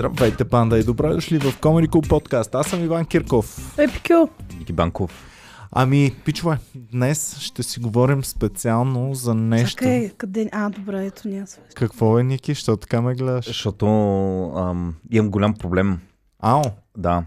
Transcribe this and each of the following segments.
Здравейте, панда и добре дошли в Comedy Club подкаст. Аз съм Иван Кирков. Епикю. Ники Банков. Ами, пичове, днес ще си говорим специално за нещо. Чакай, къде... А, добре, ето няма свещ. Какво е, Ники? Що така ме гледаш? Защото ам, имам голям проблем. Ао, Да.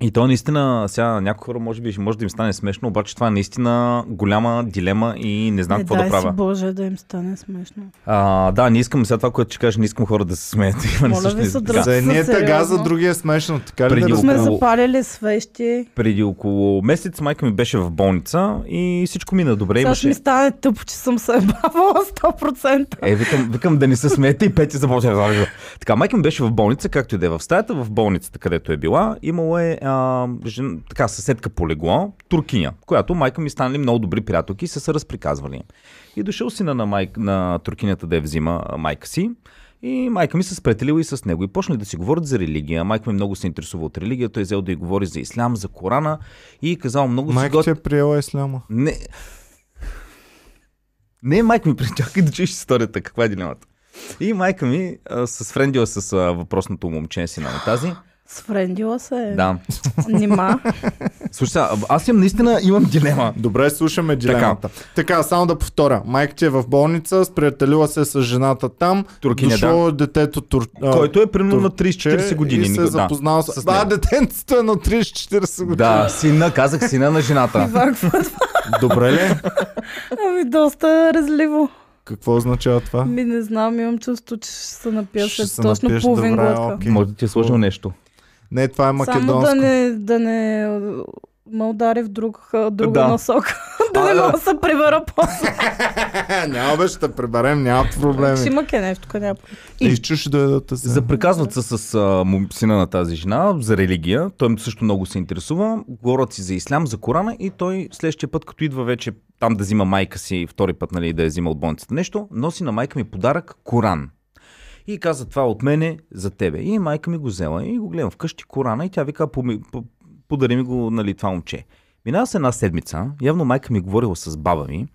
И то наистина, сега някои хора може би може да им стане смешно, обаче това е наистина голяма дилема и не знам не, какво дай да правя. си Боже да им стане смешно. А, да, не искам сега това, което ще кажа, не искам хора да се смеят. Има Моля ви не- се, дръж- за едния тъга, за другия е смешно. Така ли Преди да около- Сме разбера? запалили свещи. Преди около месец майка ми беше в болница и всичко мина добре. Сега ще ми Имаше... стане тъпо, че съм се бавала 100%. Е, викам, викам да не се смеете и Пети започна да. Така, майка ми беше в болница, както и да е в стаята, в болницата, където е била. Имало е а, жен, така, съседка по легло, туркиня, която майка ми станали много добри приятелки и са се разприказвали. И дошъл сина на, майк, на туркинята да я взима майка си. И майка ми се спретелила и с него. И почнали да си говорят за религия. Майка ми много се интересува от религия. Той е взел да й говори за ислям, за Корана и казал много Майка ти е приела исляма. не. Не, майка ми, чакай да чуеш историята, каква е дилемата. И майка ми а, се сфрендила с а, въпросното момче си на тази. Сфрендила се. Да. Нима. Слушай, аз имам наистина имам дилема. Добре, слушаме дилемата. Така. само да повторя. Майка ти е в болница, сприятелила се с жената там. Туркиня, дошло е детето тур... Който е примерно на турче 30-40 години. И се е да. запознал с... с Да, детенцето е на 30-40 години. Да, сина, казах сина на жената. Е? Добре ли? Ами доста разливо. Какво означава това? Ми не знам, имам чувство, че ще се напия Ще след се точно напиеш, половин добре, глътка. Може да ти е сложил нещо. Не, това е Само македонско. да не, да не ме удари в друг, друга Да. насока. да А, не да. мога да се прибера после. няма бе, ще те приберем, няма Ще проблеми. има кенев, тук няма. И изчуш да да те се. Заприказват се с а, му- сина на тази жена за религия. Той също много се интересува. Говорят си за ислям, за Корана и той следващия път, като идва вече там да взима майка си, втори път нали, да я взима от болницата нещо, носи на майка ми подарък Коран. И каза, това от мене за тебе. И майка ми го взела и го гледам вкъщи Корана и тя вика, «Поми- по- подари ми го нали, това момче. Минава се една седмица, явно майка ми е говорила с баба ми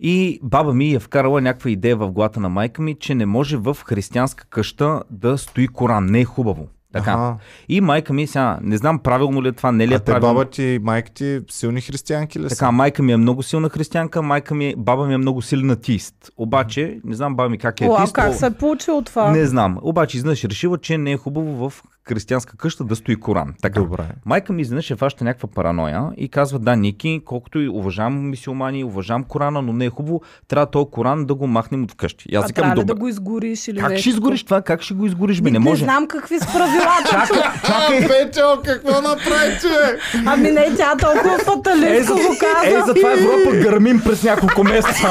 и баба ми е вкарала някаква идея в главата на майка ми, че не може в християнска къща да стои Коран. Не е хубаво. Така. Аха. И майка ми, сега, не знам правилно ли е това, не ли е А те правилно. баба ти, майка ти, силни християнки ли са? Така, майка ми е много силна християнка, майка ми, баба ми е много силен атеист. Обаче, не знам баба ми как е Уау, атеист. как о- се е получило това? Не знам. Обаче изведнъж е решила, че не е хубаво в християнска къща да стои Коран. Така. Добре. Майка ми изведнъж е фаща някаква параноя и казва, да, Ники, колкото и уважавам мисиомани, уважавам Корана, но не е хубаво, трябва този Коран да го махнем от вкъщи. И аз а си трябва да го изгориш или Как нещо? ще изгориш това? Как ще го изгориш? Бе, Ми, не може. Не знам какви са правилата. Чакай! Петя, какво направи, човек? ами не, тя толкова фаталистко го каза. е, затова Европа гърмим през няколко месеца.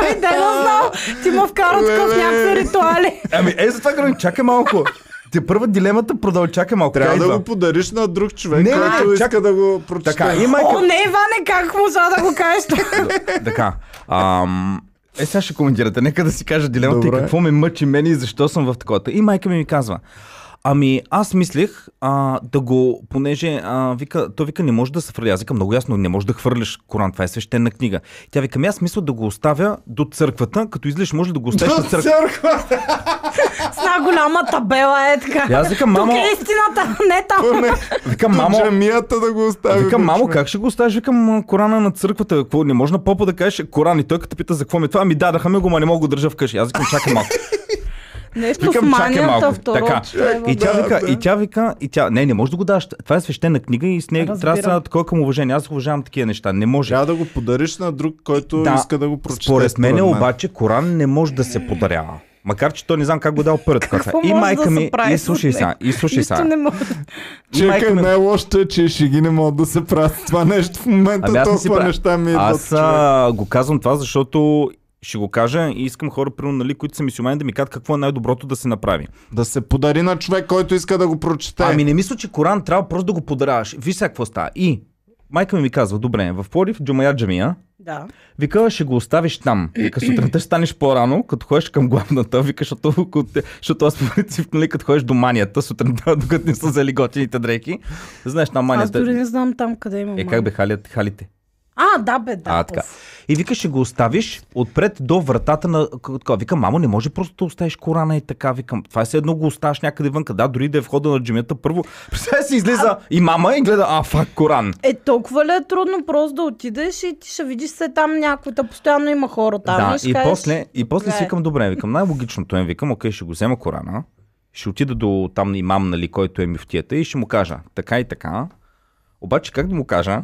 Ами да не знам. Ти ме вкара такъв Леле. някакви ритуали. Ами, е, затова гърмим. Чакай малко. Те първа дилемата продължи. Чакай малко. Трябва да го подариш на друг човек, Не, не, не, който иска чакай. да го прочете. Така, и майка... О, не, Иване, как можа да го кажеш? Така. Ам... Е, сега ще коментирате. Нека да си кажа дилемата Добре. и какво ме мъчи мен и защо съм в такова. И майка ми ми казва, Ами, аз мислех а, да го, понеже а, вика, той вика, не може да се хвърля. Аз викам много ясно, не може да хвърляш Коран, това е свещена книга. Тя вика, ами аз мисля да го оставя до църквата, като излезеш може ли да го оставиш на църква. Църква! С една голяма табела е така. И аз викам, мамо, Тук е истината, не там. Не, викам, до мамо, джамията да го остави. Викам, мамо, как ще го оставиш? Викам, «М, Корана на църквата. Какво? Не може на попа да кажеш Коран. И той като пита за какво ми е това, ми дадаха ми го, ма не мога да го държа вкъщи. Аз викам, чакай малко. Нещо Викам, с чакай манията, малко. второ. Така. трябва. И тя Да, вика, да. и тя вика, и тя, не, не може да го даш. Това е свещена книга и с нея трябва да са такова към уважение. Аз уважавам такива неща. Не може. Трябва да го подариш на друг, който Да, иска да го прочете. Според мен обаче Коран не може да се подарява. Макар, че той не знам как го е дал първата. Какво И майка да се ми, и слушай сега, и слушай сега. Чекай, ми- най-лошото е, че шеги не могат да се правят това нещо в момента. Ами аз не си толкова неща ми идват. Аз а, го казвам това, защото ще го кажа и искам хора, примерно, нали, които са мисюмани, да ми кажат какво е най-доброто да се направи. Да се подари на човек, който иска да го прочете. Ами не мисля, че Коран трябва просто да го подаряваш. Виж сега какво става. И майка ми ми казва, добре, в Плодив, Джумая Джамия, Да. Вика, ще го оставиш там. Вика, сутринта ще станеш по-рано, като ходиш към главната. Вика, защото, защото аз по принцип, нали, като ходиш до манията, сутринта, докато не са взели готините дрехи. Знаеш, там Аз манията. дори не знам там къде има. Е, как бе халят, халите? А, да бе, да. А, така. Оф. И вика, ще го оставиш отпред до вратата на... Вика, мамо, не може просто да оставиш Корана и така. Викам, това е все едно го оставаш някъде вънка. Да, дори да е входа на джемията първо. Представя си, излиза и мама и гледа, а, фак, Коран. Е, толкова ли е трудно просто да отидеш и ти ще видиш се там някой, та постоянно има хора там. да, и кажеш, после, и после си викам, добре, викам, най-логичното е, викам, окей, ще го взема Корана, ще отида до там имам, нали, който е мифтията и ще му кажа, така и така. Обаче как да му кажа,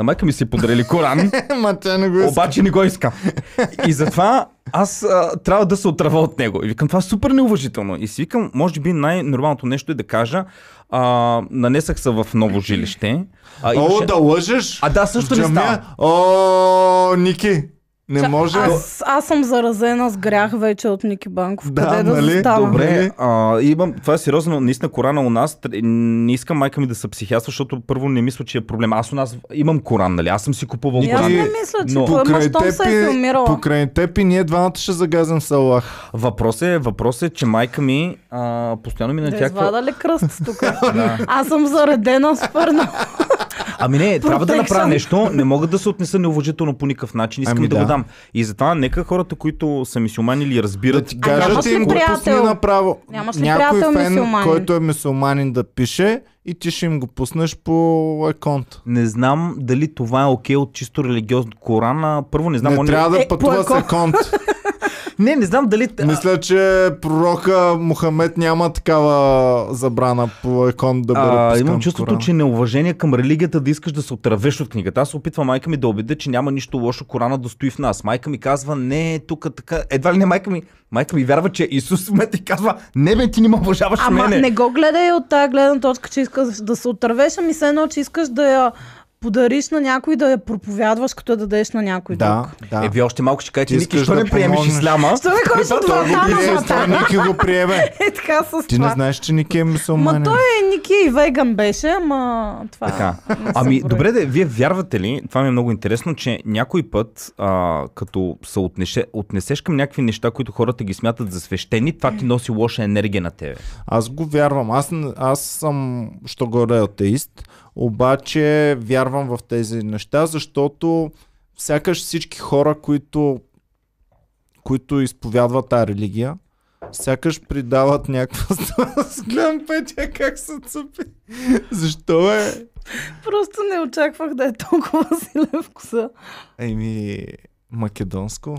на майка ми си подарили Коран, Ма тя не го иска. обаче не го иска. И затова аз а, трябва да се отрава от него. И викам, това е супер неуважително. И си викам, може би най-нормалното нещо е да кажа, а, нанесах се в ново жилище. А, О, имаше- да лъжеш? А, да, също не става. О, Ники, не Ча- може. Аз, аз съм заразена с грях вече от Ники Банков. Да, Къде да нали? заставам? Добре, а, имам, това е сериозно, наистина Корана у нас, не искам майка ми да се психясва, защото първо не мисля, че е проблем. Аз у нас имам Коран, нали? Аз съм си купувал И аз Коран. не мисля, че Но- Покрай теб, се е филмирала. покрай теб и ние двамата ще загазим с Аллах. Въпрос е, въпрос е, че майка ми а, постоянно ми Да натяква. извада ли кръст тук? Аз съм заредена супер много. Ами не, трябва да направя нещо, не мога да се отнеса неуважително по никакъв начин, искам Ами да, да. го дам. И затова нека хората, които са мисюмани или Да разбират, ти А кажа, нямаш ти ли им го приятел? пусни направо. Нямаш ли Някой приятел фен, който е мусулманин да пише и ти ще им го пуснеш по еконт. не знам дали това е окей от чисто религиозно Корана. Първо не знам, Не он трябва да Е, пътува по с еко- еконт. не, не знам дали... Мисля, че пророка Мухамед няма такава забрана по еконт да бъде А, имам чувството, че неуважение към религията да искаш да се отравеш от книгата. Аз се опитвам майка ми да убедя, че няма нищо лошо Корана да стои в нас. Майка ми казва, не, тук така. Едва ли не майка ми. Майка ми вярва, че Исус в момента и казва, не бе, ти не ме уважаваш Ама мене. не го гледай от тази гледна точка, че искаш да се отървеш, ами се едно, че искаш да я подариш на някой, да я проповядваш, като я дадеш на някой Да, друг. да. Е, вие още малко ще кажете, Ники, искаш що да не приемеш исляма? Що ми ходиш от Той го врата на прие, той врата? Ники го приеме. Е така с Ти не знаеш, че Ники е Ма мусулманин. той е Ники и веган беше, ама това Така. не Ами, добре, де, вие вярвате ли, това ми е много интересно, че някой път, а, като се отнесе, отнесеш към някакви неща, които хората ги смятат за свещени, това ти носи лоша енергия на тебе. Аз го вярвам. Аз, аз съм, що горе атеист, обаче вярвам в тези неща, защото сякаш всички хора, които, които изповядват тази религия, сякаш придават някаква стойност. Гледам Петя как се цъпи. Защо е? Просто не очаквах да е толкова силен вкуса. Еми, македонско.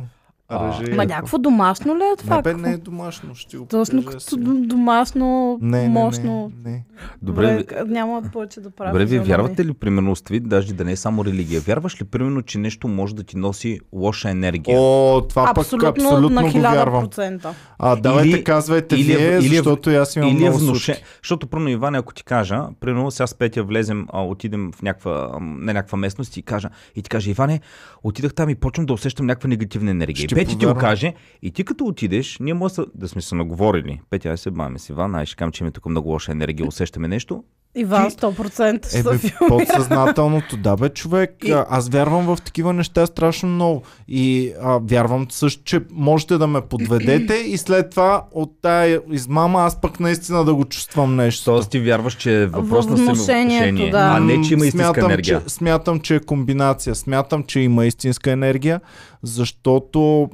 А, Оръжие. Ма някакво домашно ли е това? Не, бе, не е домашно. Ще го Точно като д- домашно, Не, не, мощно. не, не. Добре, Добре, к- няма повече да правя. Добре, вие вярвате ли, примерно, Ствит, даже да не е само религия? Вярваш ли, примерно, че нещо може да ти носи лоша енергия? О, това Абсолютно, пък абсолютно на го вярвам. 1000%. А, давайте Или- казвайте или е- вие, или е- защото аз имам Или е много внуше. случки. Защото, примерно, Иван, ако ти кажа, примерно, сега с Петя влезем, а, отидем в някаква, не някаква местност и, кажа, и ти каже, Иване, отидах там и почвам да усещам някаква негативна енергия. Ще и Петя ти го каже, и ти като отидеш, ние може да- сме се наговорили. Петя, ай се бавим с Иван, ай ще кажем, че има тук много лоша енергия, усещаме нещо. Иван Ти- 100% ще Е, са бе, филми. подсъзнателното, да бе, човек. И- А, Аз вярвам в такива неща страшно много. И а, вярвам също, че можете да ме подведете и след това от тая измама аз пък наистина да го чувствам нещо. Тоест ти вярваш, че е въпрос на самовнушение, да. а не, че има истинска смятам, енергия. Че, смятам, че е комбинация. Смятам, че има истинска енергия, защото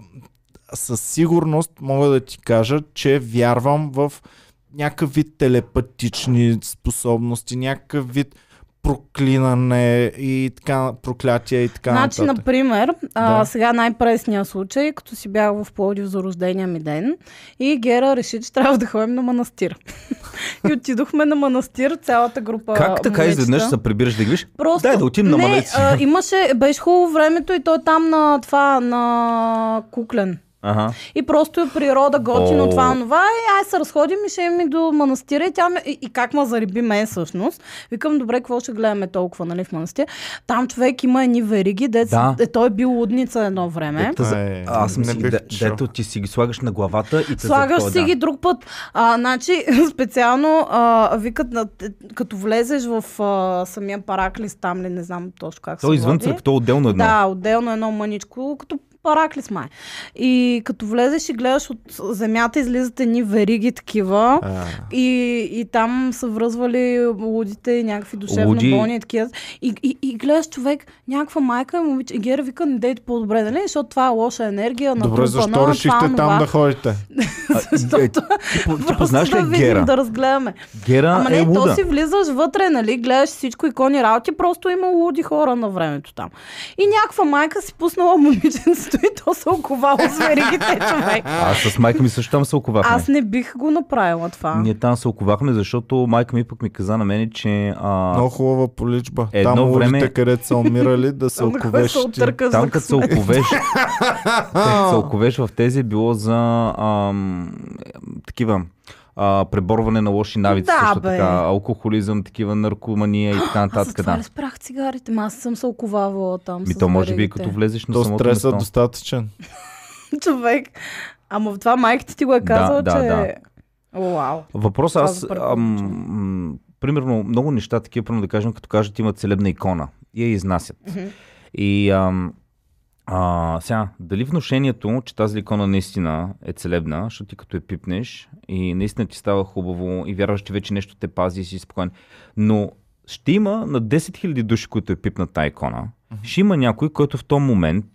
със сигурност мога да ти кажа, че вярвам в някакъв вид телепатични способности, някакъв вид проклинане и така, проклятия и така Значи, нататък. например, а, Да. сега най-пресният случай, като си бях в Пловдив за рождения ми ден и Гера реши, че трябва да ходим на манастир. и отидохме на манастир, цялата група Как така момичета. изведнъж се прибираш да ги виж? Просто, Дай да отидем на а, имаше, беше хубаво времето и то е там на това, на Куклен. Ага. И просто е природа, готино, О. това, това. И ай се разходим и ще ми до манастира. И, тя ме, и, и как ма зариби мен всъщност. Викам, добре, какво ще гледаме толкова, нали, в манастир. Там човек има едни вериги, дец, Да. е, той е бил лудница едно време. Та за- Е, Аз съм не си, де- дето ти си ги слагаш на главата и те Слагаш за си ги друг път. А, значи, специално, а, викат, на, като влезеш в а, самия параклис, там ли, не знам точно как То се извън църквата, отделно едно. Да, отделно едно мъничко, като параклис май. И като влезеш и гледаш от земята, излизат едни вериги такива. А, И, и там са връзвали лудите и някакви душевно Луди. болни и такива. И, и, и гледаш човек, някаква майка и му вича, и Гера вика, не дейте по-добре, нали? Защото това е лоша енергия. Добре, защо натрупана, решихте това, там онова. да ходите? Защото Е, ти, по- ти познаш да ли видим, Гера? да разгледаме. Гера Ама е не, то луда. си влизаш вътре, нали, гледаш всичко икони работи, просто има луди хора на времето там. И някаква майка си пуснала момиченцето и то се оковало с веригите, човек. Аз с майка ми също там се оковахме. Аз не бих го направила това. Ние там се оковахме, защото майка ми пък ми каза на мене, че а, Много хубава поличба. Едно Там време- време... където са умирали, да се оковеш там като се оковеш, като се оковеш в тези е било за ам, такива а, преборване на лоши навици, Да, също бе. така, алкохолизъм, такива наркомания и така Аз нататък. това Да. ли спрах цигарите? Ма аз съм се оковавала там Ми с то може би като влезеш на То самото стресът е место. достатъчен. Човек. Ама в това майката ти го е казала, да, че... да. Вау. Въпрос Това аз, ам, примерно, много неща такива, примерно да кажем, като кажат има целебна икона и я изнасят. Мгм. И ам, а, сега, дали вношението, че тази икона наистина е целебна, защото ти като я пипнеш и наистина ти става хубаво и вярваш, че вече нещо те пази и си спокоен. Но ще има на 10 000 души, които е пипнат тази икона, ще има някой, който в този момент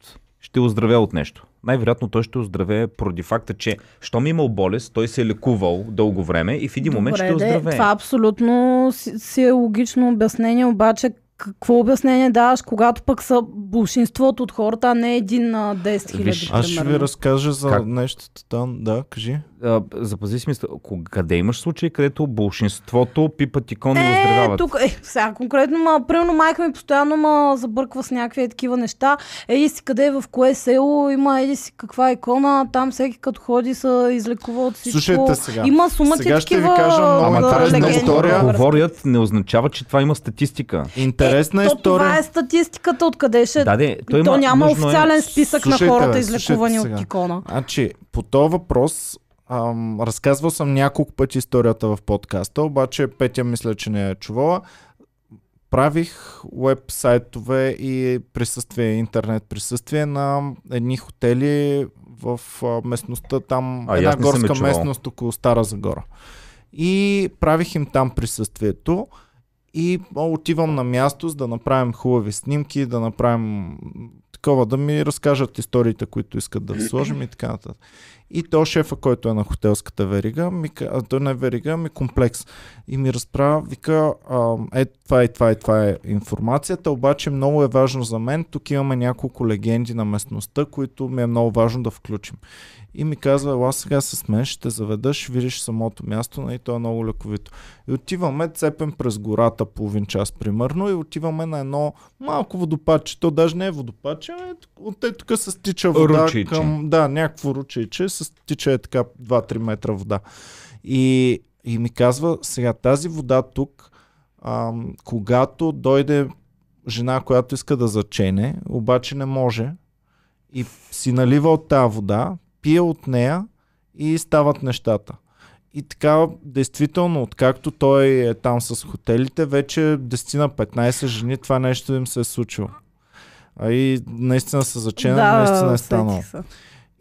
ще оздравя от нещо. Най-вероятно той ще оздравее поради факта, че щом е имал болест, той се е лекувал дълго време и в един момент ще Добре, оздравее. това абсолютно си, си е логично обяснение, обаче какво обяснение даваш, когато пък са большинството от хората, а не един на 10 хиляди, Виж, Аз ще ви разкажа за Как? нещо там. Да, кажи. А, запази си мисля, къде имаш случаи, където большинството пипат икони и Е, оздравяват? тук, е, сега конкретно, ма, примерно майка ми постоянно ма забърква с някакви е такива неща. Еди си къде, в кое село, има еди си каква икона, там всеки като ходи се излекува от всичко. Слушайте сега. Има сума Сега ще ви такива кажа много Ама интересна легенди, история. Говорят, не означава, че това има статистика. Интересна е, то, история. Това е статистиката, откъде ще... Да, де, то има, няма нужно официален Е, списък Слушайте, на хората, бе, излекувани от сега. икона. Значи, по този въпрос ам, разказвал съм няколко пъти историята в подкаста, обаче Петя мисля, че не е чувала. Правих веб сайтове и присъствие, интернет присъствие на едни хотели в местността там, А, една горска местност около Стара Загора. И правих им там присъствието и отивам на място, за да направим хубави снимки, да направим такова, да ми разкажат историите, които искат да сложим и така нататък. И то шефа, който е на хотелската верига, ми, а, той не е верига, ми комплекс. И ми разправя, вика, а, е, това и това и това е информацията, обаче много е важно за мен. Тук имаме няколко легенди на местността, които ми е много важно да включим. И ми казва, ела сега с мен, ще те заведа, ще видиш самото място, и то е много лековито. И отиваме, цепем през гората половин час примерно и отиваме на едно малко водопадче. То даже не е водопадче, а е, от е тук се стича вода Ручейче. към... Да, някакво ручейче, се стича е така 2-3 метра вода. И, и ми казва, сега тази вода тук, ам, когато дойде жена, която иска да зачене, обаче не може и си налива от тази вода, пие от нея и стават нещата. И така, действително, откакто той е там с хотелите, вече 10 на 15 жени това нещо им се е случило. А и наистина са зачена, наистина е станало. са.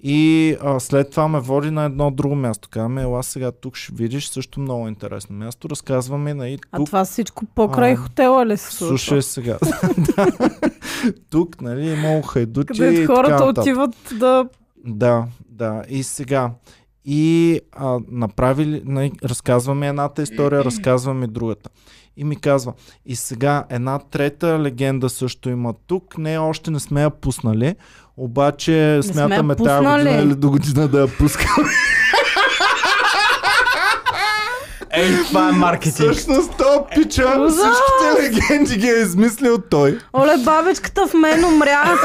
И а, след това ме води на едно друго място. Казваме, ела сега тук ще видиш също много интересно място. Разказваме на и А тук. това всичко покрай А, хотела ли се случва? Слушай сега. Тук, нали, е много хайдути. и Където така хората нататък. отиват да... Да, да. И сега. И а, направили, нали, разказваме едната история, разказваме другата. И ми казва, и сега една трета легенда също има тук. Не, още не сме я пуснали, обаче сме смятаме тази година или до година да я пускаме. Ей, това е маркетинг. Всъщност то пича, Ужас! всичките легенди ги е измислил той. Оле, бабичката в мен умря.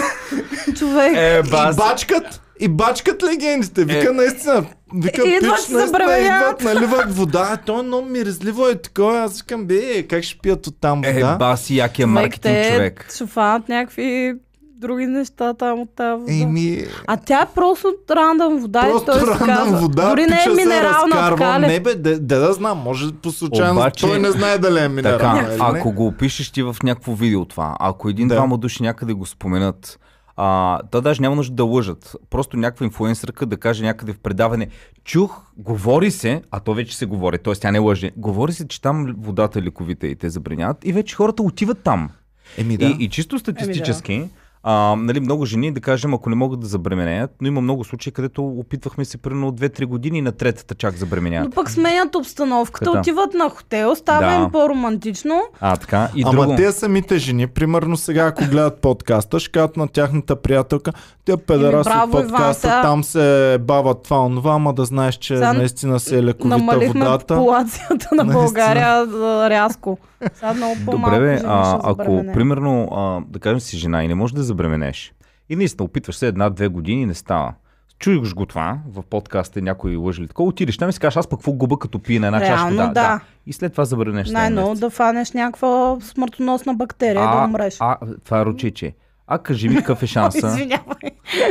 Човек. Е, И бас. бачкат, и бачкат легендите. Вика Е. наистина. Вика, И идват пич, наистина идват, наливат вода. А То е много миризливо е такова. Аз викам, бе, как ще пият от там Е, вода? баси, якия маркетинг, човек. шофанат някакви други неща там от тази вода. Еми, А тя е просто рандъм вода просто и той рандъм казва. вода, Дори не е минерална, разкарва. Не бе, де, де да знам, може по случайност Обаче- той не знае дали е минерална. Така, или не. ако го опишеш ти в някакво видео това, ако Да. един-двама души някъде го споменат, А, то даже няма нужда да лъжат. Просто някаква инфлуенсърка да каже някъде в предаване. Чух, говори се, а то вече се говори, т.е. тя не лъже. Говори се, че там водата е лековита и те забраняват и вече хората отиват там. Еми да. И, и чисто статистически, а, нали, много жени, да кажем, ако не могат да забременеят, но има много случаи, където опитвахме се примерно от 2-3 години и на третата чак Но забременяват. пък сменят обстановката, Така. отиват на хотел, става Да. им по-романтично. А, така. И Ама друго. те самите жени, примерно сега, ако гледат подкаста, ще кажат на тяхната приятелка, те педераси браво, от подкаста, Иван, там се бават това, онова, ама да знаеш, че Сега наистина се е лековита Намалихме водата. популацията на. България а, рязко. Сега много по-малко Добре, бе, а, ако примерно, а, да кажем си жена и не можеш да забременеш, и наистина опитваш се една-две години и не става. Чуеш го това в подкаста, някой лъжи ли такова, отидеш там и си кажеш, аз пък какво губа като пия на една Реално, вода. да. И след това забранеш. Най-ново да фанеш някаква смъртоносна бактерия да умреш. А, това е ручече. А кажи ми какъв е шанса. Извинявай.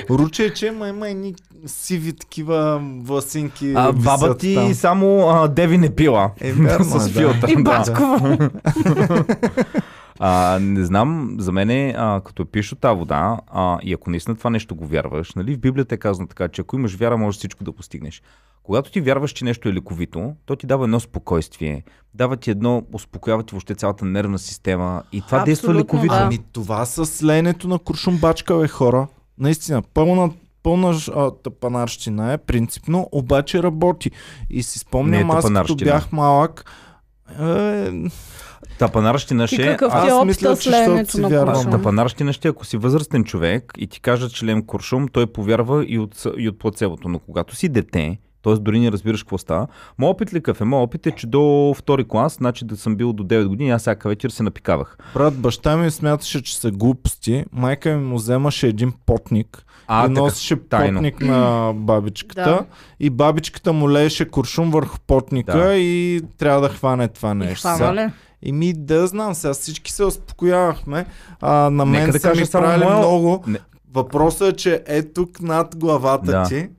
Руче, че има, има едни сиви такива власинки. А, баба ти там. само а, Деви не пила. Е, вярно е, С да. филтър. И да. Басково. А, не знам, за мен е, а, като е пише от тази вода, а, и ако наистина това нещо го вярваш, нали, в Библията е казано така, че ако имаш вяра, можеш всичко да постигнеш. Когато ти вярваш, че нещо е лековито, то ти дава едно спокойствие, дава ти едно, успокоява ти въобще цялата нервна система и това действа Абсолютно, лековито. да. Ами това с леенето на куршумбачка, бе, хора. Наистина, пълна, пълна а, тъпанарщина е, принципно, обаче работи. И си Не е спомням, аз като бях малък, е, Тапанарщина Ти ще е, какъв а, ти е аз мисля, че леенето си вярвам. Тапанарщина ще, е, ако си възрастен човек и ти кажат, че лем куршум, той повярва и от, и от плацебото. Но когато си дете, т.е. дори не разбираш какво става. Моят опит ли какъв е? Моят опит е, че до втори клас, значи да съм бил до 9 години, аз всяка вечер се напикавах. брат, баща ми смяташе, че са глупости. Майка ми му вземаше един потник А, и така, носеше тайно. потник на бабичката. Да. И бабичката му лееше куршум върху потника Да. и трябва да хване това И нещо. хвана ли? И ми да знам, сега всички се успокоявахме. А, на мен Нека да са кажа ми само правили моя- много. Не. Въпросът е, че е тук над главата Да. ти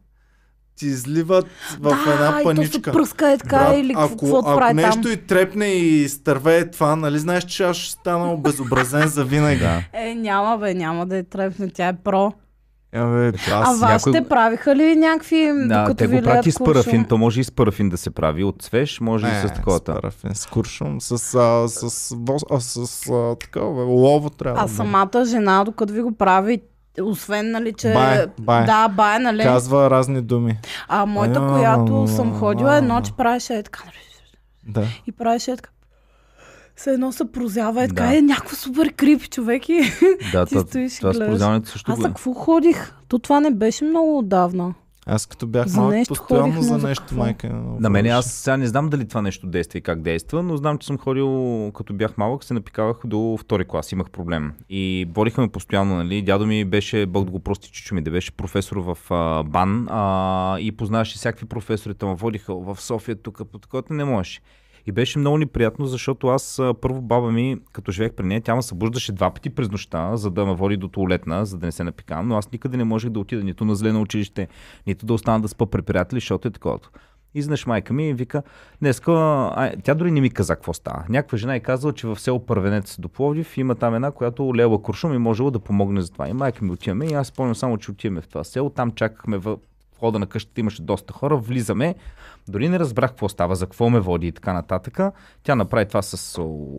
ти изливат в да, една и то се паничка. пръска е така Брат, или какво ако, какво ако прави нещо там. и трепне и стървее това, нали знаеш, че аз ще стана обезобразен за винаги. Да. Е, няма бе, няма да е трепне, тя е про. Абе, А аз вашите някой- правиха ли някакви, Да, те ви го прати с парафин, то може и с парафин да се прави, от свеж, може и с такова. с парафин, с куршум, с, а, с, вос, а, с а, такова, бе, олово трябва А да бъде. самата жена, докато ви го прави, освен, нали, че... Бае, бае. Да, бае, нали? Казва разни думи. А моята, която съм ходила, едно, че правеше е така. Да. И правеше е така. Се едно се прозява е така, Да. е някакво супер крип човек и Да, Ти това, стоиш и това с гледаш. също аз за е. какво ходих? То това не беше много отдавна. Аз като бях За малък, нещо постоянно ходих, за нещо какво? майка. На мен аз сега не знам дали това нещо действа и как действа, но знам, че съм ходил, като бях малък, се напикавах до втори клас, имах проблем. И борихме ме постоянно, нали? Дядо ми беше, Бог да го прости, чичо ми, да беше професор в а, БАН а, и познаваше всякакви професори, там водиха в София, тук, по такова не можеше. И беше много неприятно, защото аз първо баба ми, като живеех при нея, тя ме събуждаше два пъти през нощта, за да ме води до туалетна, за да не се напикам, но аз никъде не можех да отида нито на зле училище, нито да остана да спа при приятели, защото е такова. И знаеш майка ми и вика, днеска, а, тя дори не ми каза какво става. Някаква жена е казала, че в село Първенец до Пловдив има там една, която лева куршум и можела да помогне за това. И майка ми отиваме и аз спомням само, че отиваме в това село. Там чакахме в входа на къщата, имаше доста хора, влизаме. Дори не разбрах какво става, за какво ме води и така нататък. Тя направи това с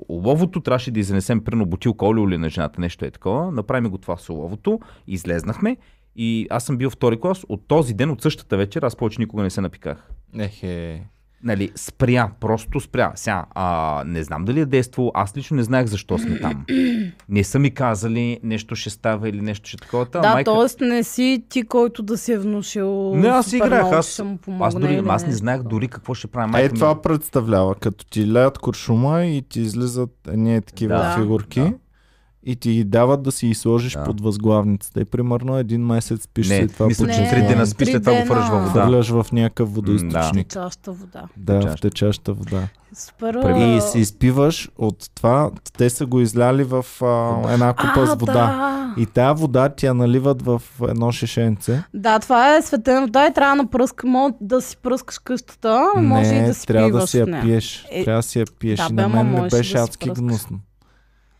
оловото, трябваше да изнесем прино бутилка олио на жената, нещо е такова. Направи ми го това с оловото, излезнахме и аз съм бил втори клас. От този ден, от същата вечер, аз повече никога не се напиках. Ехе. Нали, спря, просто спря. Сега, а, не знам дали е действало, аз лично не знаех защо сме там. Не са ми казали нещо ще става или нещо ще такова. Та, да, майка... т.е. не си ти, който да си е внушил Не, аз много, аз- помогне Аз, дори, аз не знаех дори какво ще правя. Е, Майка ми- това представлява, като ти леят куршума и ти излизат едни такива Да. фигурки. Да. И ти ги дават да си ги сложиш Да. под възглавницата. И примерно един месец спиш Не, след това мисля, че Не, три дена спиш, след това го фърляш във вода. Хвърляш в някакъв водоисточник. Чаща вода. Да, в Течаща. течаща вода. Супер. И си изпиваш от това. Те са го изляли в а, една купа с а, вода. Да. И тая вода ти я наливат в едно шишенце. да, това е светена вода и трябва да пръска, може да си пръскаш къщата, може не, и да си трябва пиваш да си я пиеш. Е, трябва да си я пиеш. да, и на мен можеш беше да адски пръскаш. гнусно.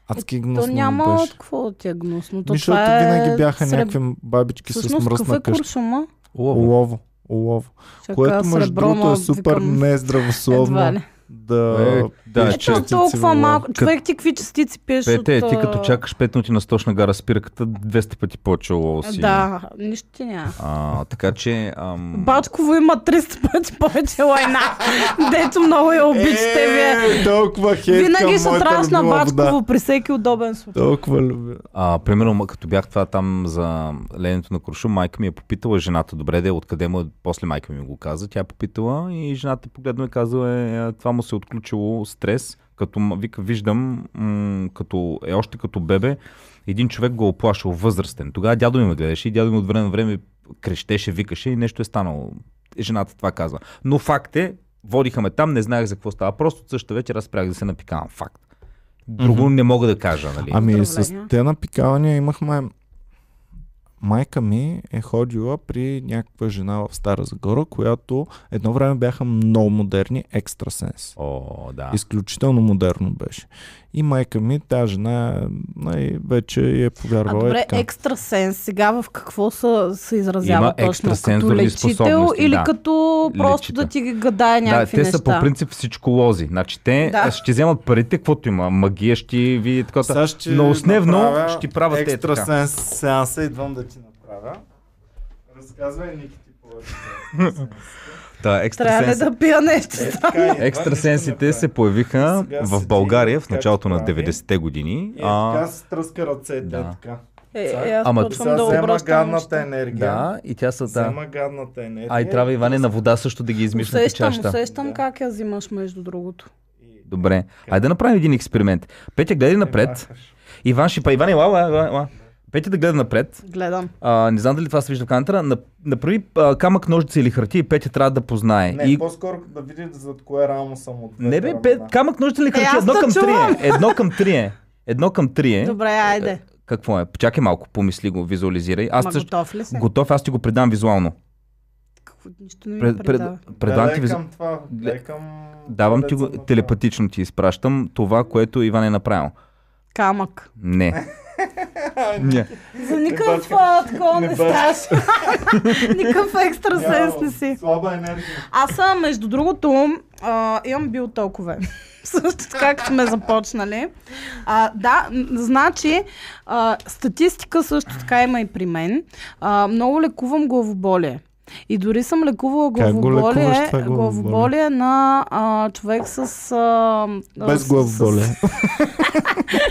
Адски То гнусно няма беше. какво да ти е гнусно. То Ми, Защото това е винаги бяха среб- някакви бабички с Всъщност, мръсна е къща. куршума? Олово. Олово. Олово. Което между другото е супер викам, едва нездравословно ли. Да... Е, да, Е, частици толкова малко. Човек ти какви частици пиеш Пете, от... ти като чакаш 5 минути на сточна гара спирката, 200 пъти повече олово си. Да, нищо ти няма. А, така че... Ам... Бачково има 300 пъти повече лайна. Дето много я обичате вие. Е, толкова хейт Винаги към ще моята трябваш на любима Бачково вода. при всеки удобен случай. Толкова любя. А, примерно, като бях това там за ленето на куршум, майка ми е попитала жената, добре де, откъде му е, после майка ми го каза, тя е попитала и жената погледна и казала, е, това му се е отключило стрес, като вика, виждам, м- като, е още като бебе, един човек го е оплашил възрастен. Тогава дядо ми ме гледаше и дядо ми от време на време крещеше, викаше и нещо е станало. Жената това казва. Но факт е, водиха ме там, не знаех за какво става. Просто от същата вечер аз спрях да се напикавам. Факт. Друго Мгм. не мога да кажа, нали? Ами с те напикавания имахме... Майка ми е ходила при някаква жена в Стара Загора, която едно време бяха много модерни екстрасенс. О, да. Изключително модерно беше. И майка ми, тази жена, най- вече я е А повярвала. добре, и така. екстрасенс сега в какво се, се изразява Има точно? Като лечител или да. като просто Лечител. да ти гадае Да, някакви те неща? са по принцип всичколози. Значи те Да. да. ще вземат парите, каквото има. Магия ще ви такова. Сега ще Но основно ще ти правят те така. Екстрасенс сеанса, идвам да ти направя. Разказвай, Ники, ти повече. за екстрасенс. Да, Трябва да пия нещо? Е, така, ти Екстрасенсите се появиха Сега в България в началото на прави. 90-те години. И е А, така се тръска ръцете, Да. е така. Е, е, аз Ама- почвам сега да взема гадната енергия. да, и тя са да. Взема гадната енергия. А и трябва Иване на вода също да ги измиш на Усещам, чашата. усещам Да. как я взимаш между другото. Добре. Айде да направим един експеримент. Петя, гледай напред. махаш. Иван ще па. Иван, ела, ела, ела, ела. Петя да гледа напред. Гледам. А, не знам дали това се вижда в камерата. На- Направи а, камък, ножица или хартия и Петя трябва да познае. Не, и... по-скоро да види зад кое рамо съм от Не бе, пет, камък, ножица или хартия. аз Едно към три е. Едно към три е. Едно към три е. Добре, айде. Какво е? Чакай малко, помисли го, визуализирай. Аз Ма също... готов ли си? Готов, аз ти го предам визуално. Какво, нищо не ми Пред, пред, предава. предам Гледай ти към това, гледай към... Давам ти го, телепатично ти изпращам това, което Иван е направил. Камък. Не. Не. За никакъв такова Не ставаш. Никакъв екстра направил. сенс не си. Слаба енергия. Аз съм, между другото, а, имам биотокове. Също така, като сме започнали. А, да, значи, а, статистика също така има и при мен. А, много лекувам главоболие. И дори съм лекувала главоболие, главоболие? главоболие на а, човек с... А, Без с- главоболие.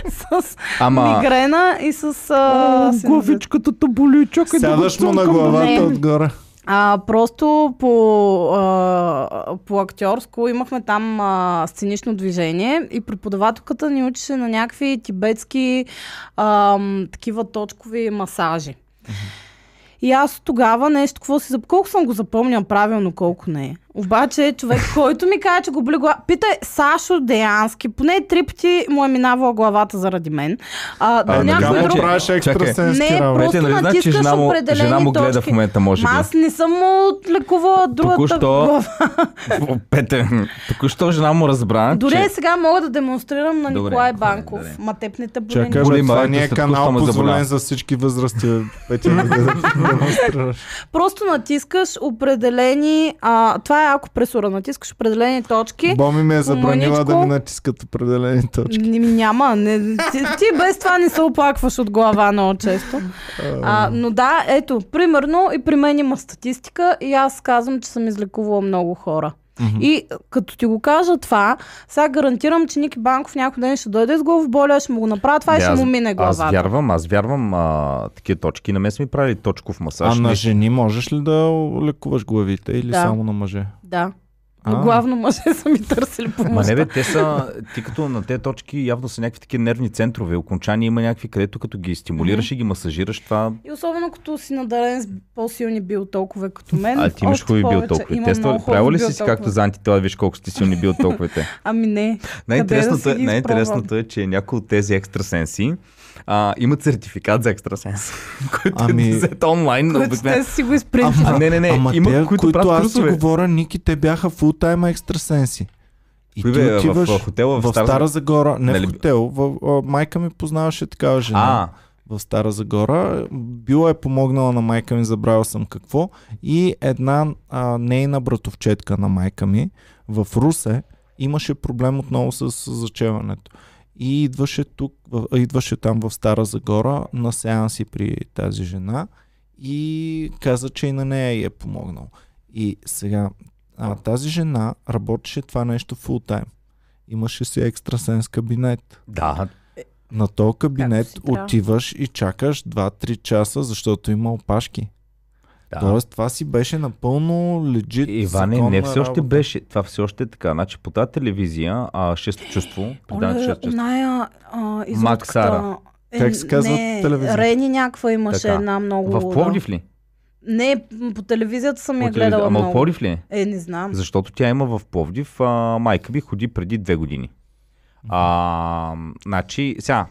С, с Ама, мигрена и с... А, синузит. те боли, чакай Сядаш му на главата Не. отгоре. А, просто по, а, по актьорско имахме там а, сценично движение и преподавателката ни учеше на някакви тибетски а, такива точкови масажи. И аз тогава нещо, какво си... Колко съм го запомнял правилно, колко не е. Обаче човек, който ми каже, че го боли глава... Питай Сашо Деянски, поне три пъти му е минавала главата заради мен. А, А, А, някой друг- правиш екстрасенски Не, работи. просто нали знаеш, че натискаш жена му, определени жена му гледа точки. в момента, може би. Аз не съм му лекувала другата Току-що- глава. Пете, току-що жена му разбра, Дори че... сега мога да демонстрирам на Добре, Николай добре, Банков. добре. Ма теб не те боли. Чакай, Боли това не е канал позволен за всички възрасти. Петя, не да демонстрираш. Просто натискаш определени... А, това е ако пресура. Натискаш определени точки. Боми ми е забранила да Мъничко. ми натискат определени точки. Няма, не, ти, ти без това не се оплакваш от глава много често. А, но да, ето, примерно и при мен има статистика и аз казвам, че съм излекувала много хора. И като ти го кажа това, сега гарантирам, че Ники Банков някой ден ще дойде с главоболия, ще му го направя това и Не, ще аз- му мине главата. Аз вярвам, аз вярвам а, такива точки. На мен са ми правили точков масаж. А на жени можеш ли да лекуваш главите или Да. само на мъже? Да. Но главно мъже са ми търсили Ма помощта. не бе, те са, ти като на тези точки явно са някакви такива нервни центрове, окончания има някакви, където като ги стимулираш и ги масажираш, това... И особено като си надарен с по-силни биотолкове като мен. А ти имаш хубави биотолкове. Тества, много правил ли си си както за антитела, виж колко сте силни биотолковете? Ами не. Най-интересното, си е, най-интересното е, че някои от тези екстрасенси а, имат сертификат за екстрасенс, който Ами- е взет онлайн. Които обикновено. те си го изпринтили. А, не, не, не, Ама има, те, които които аз си говоря, Ники, те бяха фултайм екстрасенси. И Кои ти бе, в- отиваш в хотела в в Стара Стара Загора, не Нали- в хотел, в, а, майка ми познаваше такава жена А, в Стара Загора. Била е помогнала на майка ми, забравил съм какво. И една а, нейна братовчетка на майка ми в Русе имаше проблем отново с зачеването. И идваше тук, идваше там в Стара Загора на сеанси при тази жена и каза, че и на нея й е помогнал. И сега а, тази жена работеше това нещо фул тайм. Имаше си екстрасенс кабинет. да. На този кабинет отиваш и чакаш 2-3 часа, защото има опашки. Да. Тоест това си беше напълно легит. Иване, не все още работа. беше. Това все още е така. Значи по тази телевизия, а, шесто чувство, предаването шесто чувство. оная а. Максара. Е, Как се казва не, телевизия? Рени някаква имаше Така. една много... В Пловдив ли? Не, по телевизията съм я По телевизия. гледала Ама от много. Пловдив ли? е? Не знам. Защото тя има в Пловдив. А, майка ми ходи преди две години. А, значи, сега,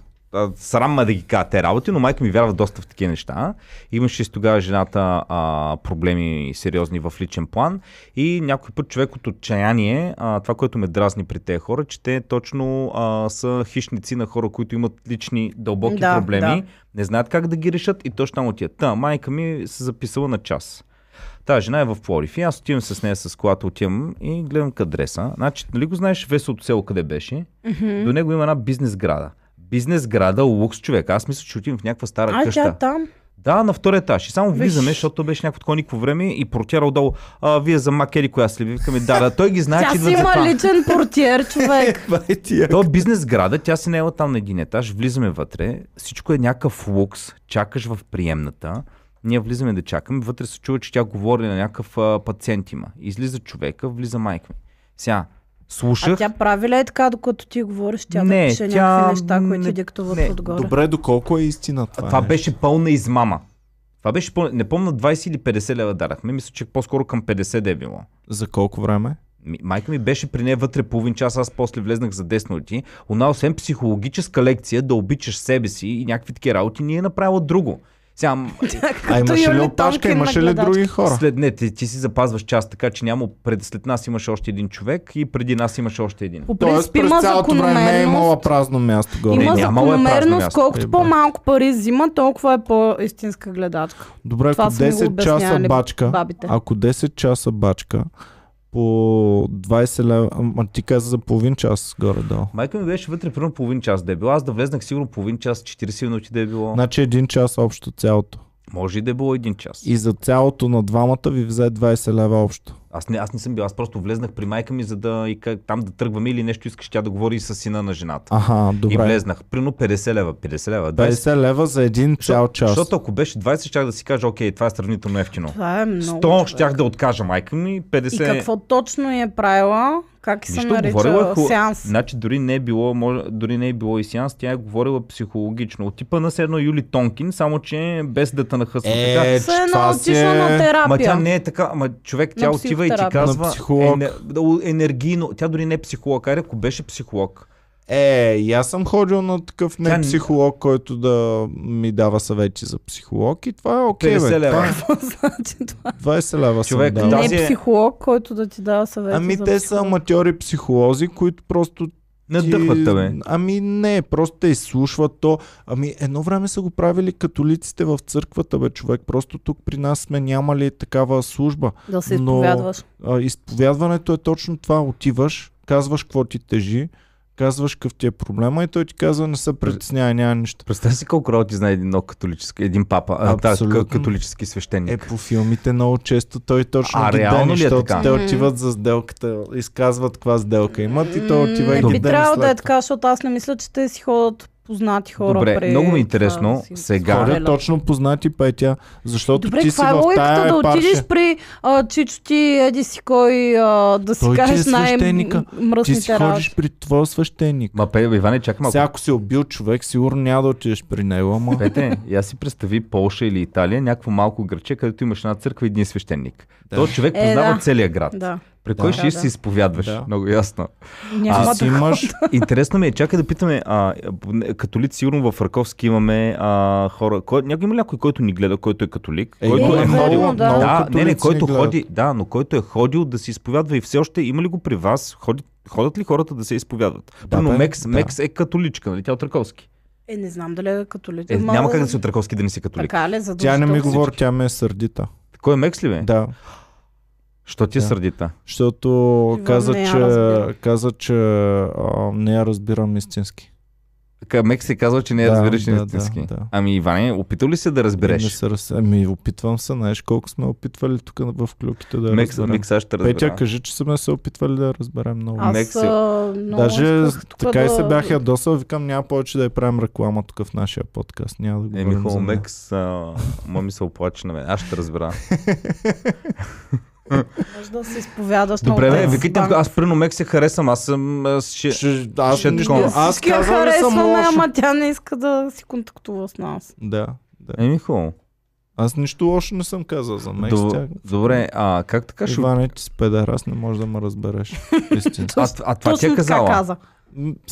срам да ги кажа те работи, но майка ми вярва доста в такива неща. Имаше с тогава жената а, проблеми сериозни в личен план и някой път човек от отчаяние, а, това, което ме дразни при тези хора, че те точно а, са хищници на хора, които имат лични дълбоки Да, проблеми, да. не знаят как да ги решат и точно там отиват. Та, майка ми се записала на час. Тази жена е в Пловдив и аз отивам с нея с колата, отивам и гледам к адреса. Значи, нали го знаеш веселото село къде беше? До него има една бизнес града. Бизнес града, лукс човек. Аз мисля, че отивам в някаква стара А, къща. тя е там. Да, на втория етаж. И само влизаме, защото то беше някакво такова никакво време и портиера отдолу. А, вие за Макели, коя си ли? Викаме, да, да. Той ги знае, Тя че си идват за има това. личен портиер, човек. Е тия. То е бизнес града, тя си не е там на един етаж, влизаме вътре, всичко е някакъв лукс, чакаш в приемната, ние влизаме да чакаме, вътре се чува, че тя говори на някакъв а, пациент има. Излиза човека, влиза майка ми. Сега, слушах. А тя прави ли е така, докато ти говориш, тя Не, да пише тя някакви неща, които не- ти диктуват не, отгоре? Добре, доколко е истина това? това нещо? беше пълна измама. Това беше пълна... Не помня 20 или 50 лева дарахме. Мисля, че по-скоро към 50 да е било. За колко време? Майка ми беше при нея вътре половин час, аз после влезнах за 10 минути. Она, освен психологическа лекция, да обичаш себе си и някакви такива работи, ни е направила друго. Сега, А имаше ли опашка? Имаше ли други хора? след не, ти, ти си запазваш час, така че няма. Пред, след нас имаше още един човек и преди нас имаше още един. По Тоест през има цялото време не е имала празно място горе. Има Не, е празно закономерност, колкото Е, бе. по-малко пари взима, толкова е по-истинска гледачка. Добре, Това ако са ми го 10 часа бачка, бабите. ако 10 часа бачка по 20 лева, ама ти каза за половин час горе-долу. Майка ми беше вътре примерно половин час да е било. Аз да влезнах сигурно половин час, 40 минути да е било. Значи един час общо цялото. Може и да е било един час. И за цялото на двамата ви взе 20 лева общо. Аз не, аз не съм бил, аз просто влезнах при майка ми, за да и как, там да тръгваме или нещо искаш тя да говори и с сина на жената. Аха, И добре. влезнах. Прино 50 лева, 50 лева, 20. 50 лева за един цял час. Защото ако беше 20, щях да си кажа, окей, това е сравнително ефтино. Това е много. 100 човек. щях да откажа майка ми, 50... И какво точно е правила? Как се Нищо, говорила е нарича хубаво. сеанс? Значи дори не е било, може, дори не е било и сеанс, тя е говорила психологично. От типа на все едно Юли Тонкин, само че без да те нахъсва Е, така. Това си отишла е- на терапия. Ма тя не е така, ама човек, тя На отива и ти казва психолог. ене- да, енергийно, тя дори не е психолог, айде ако беше психолог. Е, и аз съм ходил на такъв не Тя психолог, който да ми дава съвети за психолог и това е окей, 50 бе. лева. Това е Значи това. 20 лева Човек, съм дал. Не е- е психолог, който да ти дава съвети Ами за те са психолог. аматьори психолози, които просто Надъхват те, бе. Ами не, просто те изслушват то. Ами едно време са го правили католиците в църквата, бе, човек. Просто тук при нас сме нямали такава служба. Да се но- изповядваш. А, изповядването е точно това. Отиваш, казваш какво ти тежи, казваш какъв ти е проблема и той ти казва не се притеснявай, няма нищо. Представи си колко работи знае един много католически, един папа, а, да, Абсолютно. ка- католически свещеник. Е, по филмите много често той точно А, ги реално дени, ли е защото така? те отиват за сделката, изказват каква сделка имат и той отива и Не ги би дени трябвало да е така, защото аз не мисля, че те си ходят познати хора. Добре, при много ми е това интересно си сега- споделят. точно познати Петя, защото Добре, ти си каква е в логиката тая да отидеш при а, Чичо ти, еди си кой, а, да си Той ти е кажеш. Ти най-мръсните си ходиш работи? при твоя свещеник. Ма, Пе, Иване, чакай малко. Сега ако си убил човек, сигурно няма да отидеш при него, ама... Пете, я си представи Полша или Италия, някакво малко граче, където имаш една църква и един свещеник. Да. То човек Е, познава да. целия град. Да. При кой Да. ще Да, се изповядваш? Да. Много ясно. Няма си да имаш... Интересно ми е, чакай да питаме, а, католици сигурно в Раковски имаме а, хора. Кой, някой има някой, който ни гледа, който е католик? Е, който е, е много, ходил. да. да, не, не, който ходи, да, но който е ходил да си изповядва и все още има ли го при вас? Ходи, ходят ли хората да се изповядват? Да, Да, бе, Мекс, да. Мекс е католичка, нали? Тя е от Раковски. Е, не знам дали е католик. Е, Ма- няма как да си от Раковски да не си католик. Така ли? Тя не ми говори, тя ме е сърдита. Кой е Мекс ли бе? Да, Що ти е Да. сърдита? защото каза, не че, разбира. каза, че а, не я разбирам истински. Така, Мекс си казва, че не я Да, разбираш да, истински. да, да. Ами, Иване, опитал ли се да Не разбереш? се раз... Ами, опитвам се, знаеш колко сме опитвали тук в клюките да Мекс, разберем. Мекс, аз ще разбера. Петя, кажи, че сме се опитвали да разберем много. Аз Мекси. а, много Даже така и да- се бях ядосал, викам, няма повече да я правим реклама тук в нашия подкаст. Няма да Е, Михаил за нея. Мекс, а, ма ми се оплаче на мен. Аз ще разбера. Може да се изповядаш Добре, много бе, от викайте, аз прино Мекс се харесвам. Аз съм... Аз ще... Ще, аз, ще такова. аз казвам ли съм харесваме, лошо? ама тя не иска да си контактува с нас. Да, да. Е, Михаил. Аз нищо лошо не съм казал за Мекс. До- Тя... Добре, а как така ще... Иване, ти си педер, аз не можеш да ме разбереш. Истински. А, а това ти е казала? каза.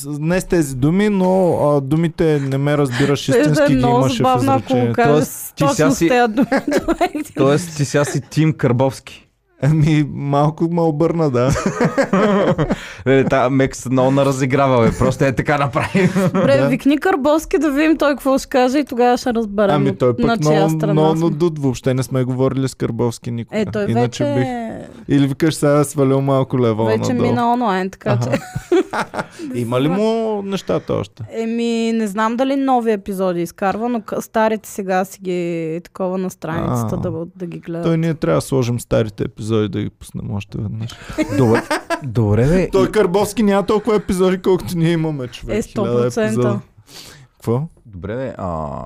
Не с тези думи, но а, думите не ме разбираш Ще да истински е ги много имаше в кажеш Тоест, ти точно сега си-. Тоест ти сега си Тим Карбовски. Ами, малко ме обърна, да. Е, та, Мекс много наразиграва, бе. Просто е така направи. Добре, Да. викни Карбовски да видим той какво ще каже и тогава ще разберем Ами той на пък чия много, страна много сме. надут. Въобще не сме говорили с Карбовски никога. Е, той Иначе вече, бих. Или викаш сега да свалил малко лева вече надолу. мина онлайн, така Аха. че... Има ли му нещата още? Еми, не знам дали нови епизоди изкарва, но старите сега си ги такова на страницата А. да, да ги гледат. Той ние трябва да сложим старите епизоди да ги пуснем още веднъж. Добре, добре бе. Той Карбовски няма толкова епизоди, колкото ние имаме, човек. Е, Хиляда 100%. епизода. Какво? Добре, бе. А,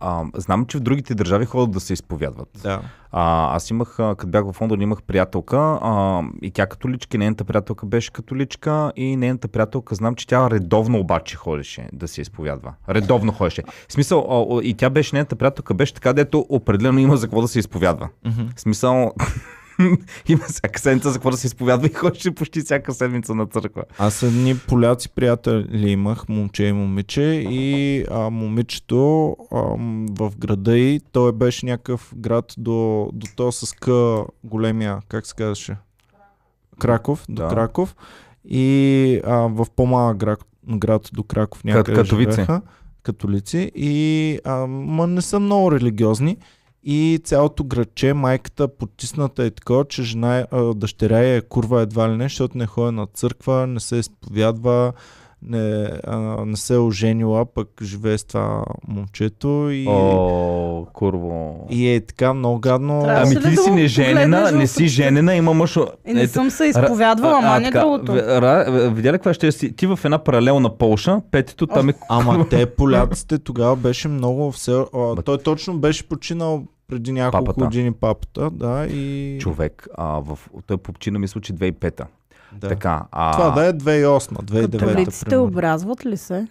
а, знам, че в другите държави ходят да се изповядват. Да. А, аз имах, като бях в Лондон, имах приятелка а, и тя католичка, и нейната приятелка беше католичка и нейната приятелка, знам, че тя редовно обаче ходеше да се изповядва. Редовно ходеше. В смисъл, а, и тя беше, нейната приятелка беше така, дето определено има за какво да се изповядва. В смисъл, има всяка седмица за какво да се изповядва и ходеше почти всяка седмица на църква. Аз едни поляци приятели имах, момче и момиче и а, момичето а, в града и той беше някакъв град до, до то с К големия, как се казваше? Краков, до Да. Краков и а, в по-малък град, град до Краков някъде Катовици. живееха, католици и а, ма не са много религиозни и цялото градче, майката потисната е такова, че жена, е- дъщеря е курва едва ли не, защото не ходи на църква, не се изповядва, не, а, не се е оженила, пък живее с това момчето и, О, курво. и е така много гадно. Трябва Ами Трябваше ли ти да си не женена, не си женена, има мъж. И не съм се изповядвала, ама не така, другото. видя ли каква ще си? Ти в една паралелна Полша, петито там е... Ама те поляците тогава беше много все... А, той точно беше починал преди няколко Папата. години папата, да, и... Човек, а, в, той попчина мисля, че 2005-та. Да. Така, а... Това да е 2008, 2009 Католиците образват ли се?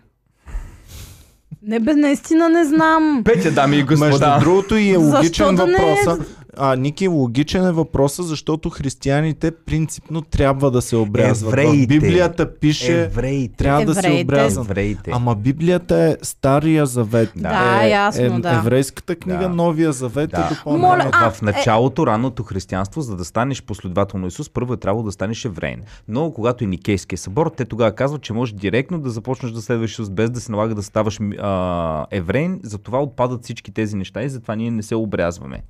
Не бе, наистина не знам. Петя, дами и Между господа. другото и е Защо логичен да не е? въпроса. А, Ники, логичен е въпроса, защото християните принципно трябва да се обрязват. В Евреите. Библията пише, Евреите. трябва да се Евреите. обрязват. Евреите. Ама Библията е Стария завет. Да, е, ясно, е, да. Еврейската книга, Да. Новия завет Да. е допълнение. Моля, а, в началото, ранното християнство, за да станеш последовател на Исус, първо е трябвало да станеш евреин. Но когато е Никейския събор, те тогава казват, че можеш директно да започнеш да следваш Исус, без да се налага да ставаш а, евреин. Затова отпадат всички тези неща и затова ние не се обрязваме.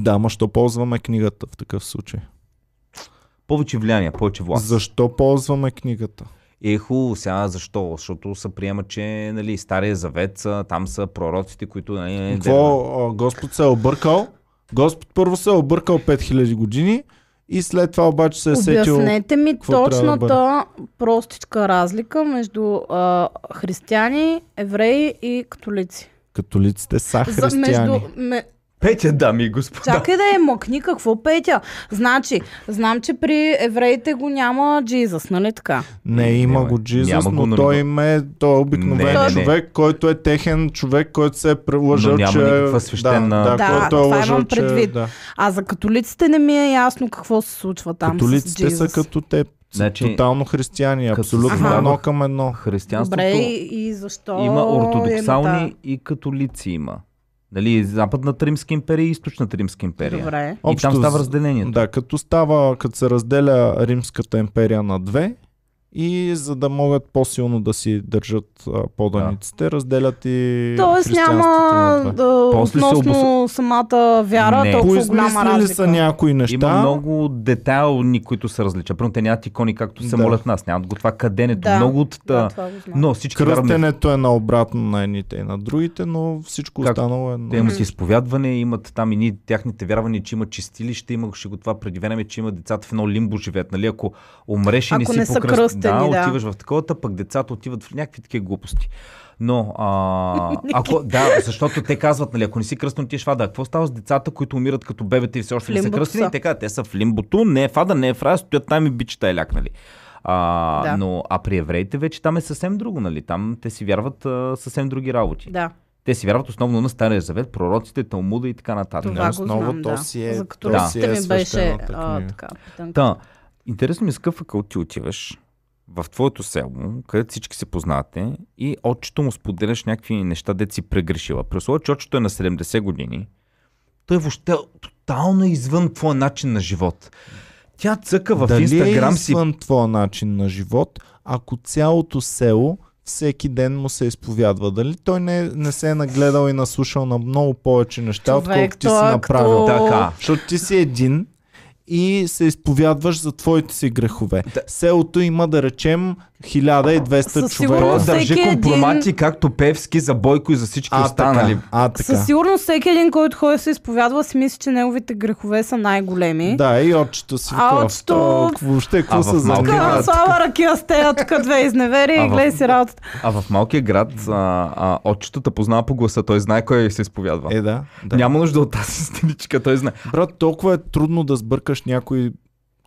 Да, ма що ползваме книгата в такъв случай? Повече влияние, повече власт. Защо ползваме книгата? Е, хубаво, сега защо? Защото се приема, че нали, Стария завет, са, там са пророците, които... Нали, Какво а, Господ се е объркал? Господ първо се е объркал 5000 години и след това обаче се е сетил... Обяснете ми какво трябва да точната простичка разлика между а, християни, евреи и католици. Католиците са За, християни. между, ме, Петя, дами и господа. чакай да е мъкни, какво петя? Значи, знам, че при евреите го няма Джизъс, нали така? Не, има Няма- го Джизус, няма го, но но- той им е, той е обикновен Не, не, не. човек, който е техен човек, който се е прелъжал, няма че... никаква свещена- Да, да, Да, който е това лъжал, имам че... предвид. Да. А за католиците не ми е ясно какво се случва там Католиците с са като те. Значи, тотално християни, абсолютно се едно към едно. Християнството Добре, и, защо? има ортодоксални Е, и католици има. Нали, Западната Римска империя и Източната Римска империя. Добре. И там Общо става з- разделението. Да, като става, като се разделя Римската империя на две, и за да могат по-силно да си държат поданиците, разделят и Тоест няма да, После се относно самата вяра Не. толкова голяма разлика. са някои неща. Има много детайлни, които се различат. Примерно те нямат икони, както се Да. молят нас. Нямат го това каденето. Да. Много от... Да, Да, но всички вярваме. Кръстенето е наобратно на едните и на другите, но всичко Как? останало е... Те имат изповядване, имат там и ние, тяхните вярвания, че има чистилище, имаше го това преди време, че има децата в едно лимбо живеят. Нали? Ако умреш и не Ако си не са покръст... да, да. отиваш в такова, пък децата отиват в някакви такива глупости. Но, а, ако, да, защото те казват, нали, ако не си кръстен, отиваш в ада. Какво става с децата, които умират като бебета и все още не са кръстени? Те казват, те са в лимбото, не е в ада, не е в рая, стоят там и бичета е ляк, нали? А, Да. но, а при евреите вече там е съвсем друго, нали? Там те си вярват а, съвсем други работи. Да, Те си вярват основно на Стария завет, пророците, Талмуда и така нататък. това Не, го основа, знам, то да. си е- За то католиците си е ми беше а, така. питанка. Та, интересно ми е с какъв акъл ти отиваш в твоето село, където всички се познавате и отчето му споделяш някакви неща, де си прегрешила. При условие, че отчето е на 70 години, той въобще тотално е извън твоя начин на живот. Тя цъка в Дали Инстаграм е си извън твоя начин на живот, ако цялото село всеки ден му се изповядва. Дали той не, не се е нагледал и наслушал на много повече неща, отколкото ти си е направил. така. Защото ти си един и се изповядваш за твоите си грехове. Да. Селото има, да речем, 1200 Със човека. Той държи компромати както Певски за Бойко и за всички А, останали. така. А, така. Със сигурност всеки един, който ходи се изповядва, си мисли, че неговите грехове са най-големи. Да, и отчето си А отчето- «А, Въобще, какво се занимава? Слава ракия с тея, тук две изневери и гледай си работата. А в малкия град а, а, отчетата познава по гласа, той знае кой се изповядва. Е, да. да. Няма нужда от тази стеничка, той знае. Брат, толкова е трудно да сбъркаш някой,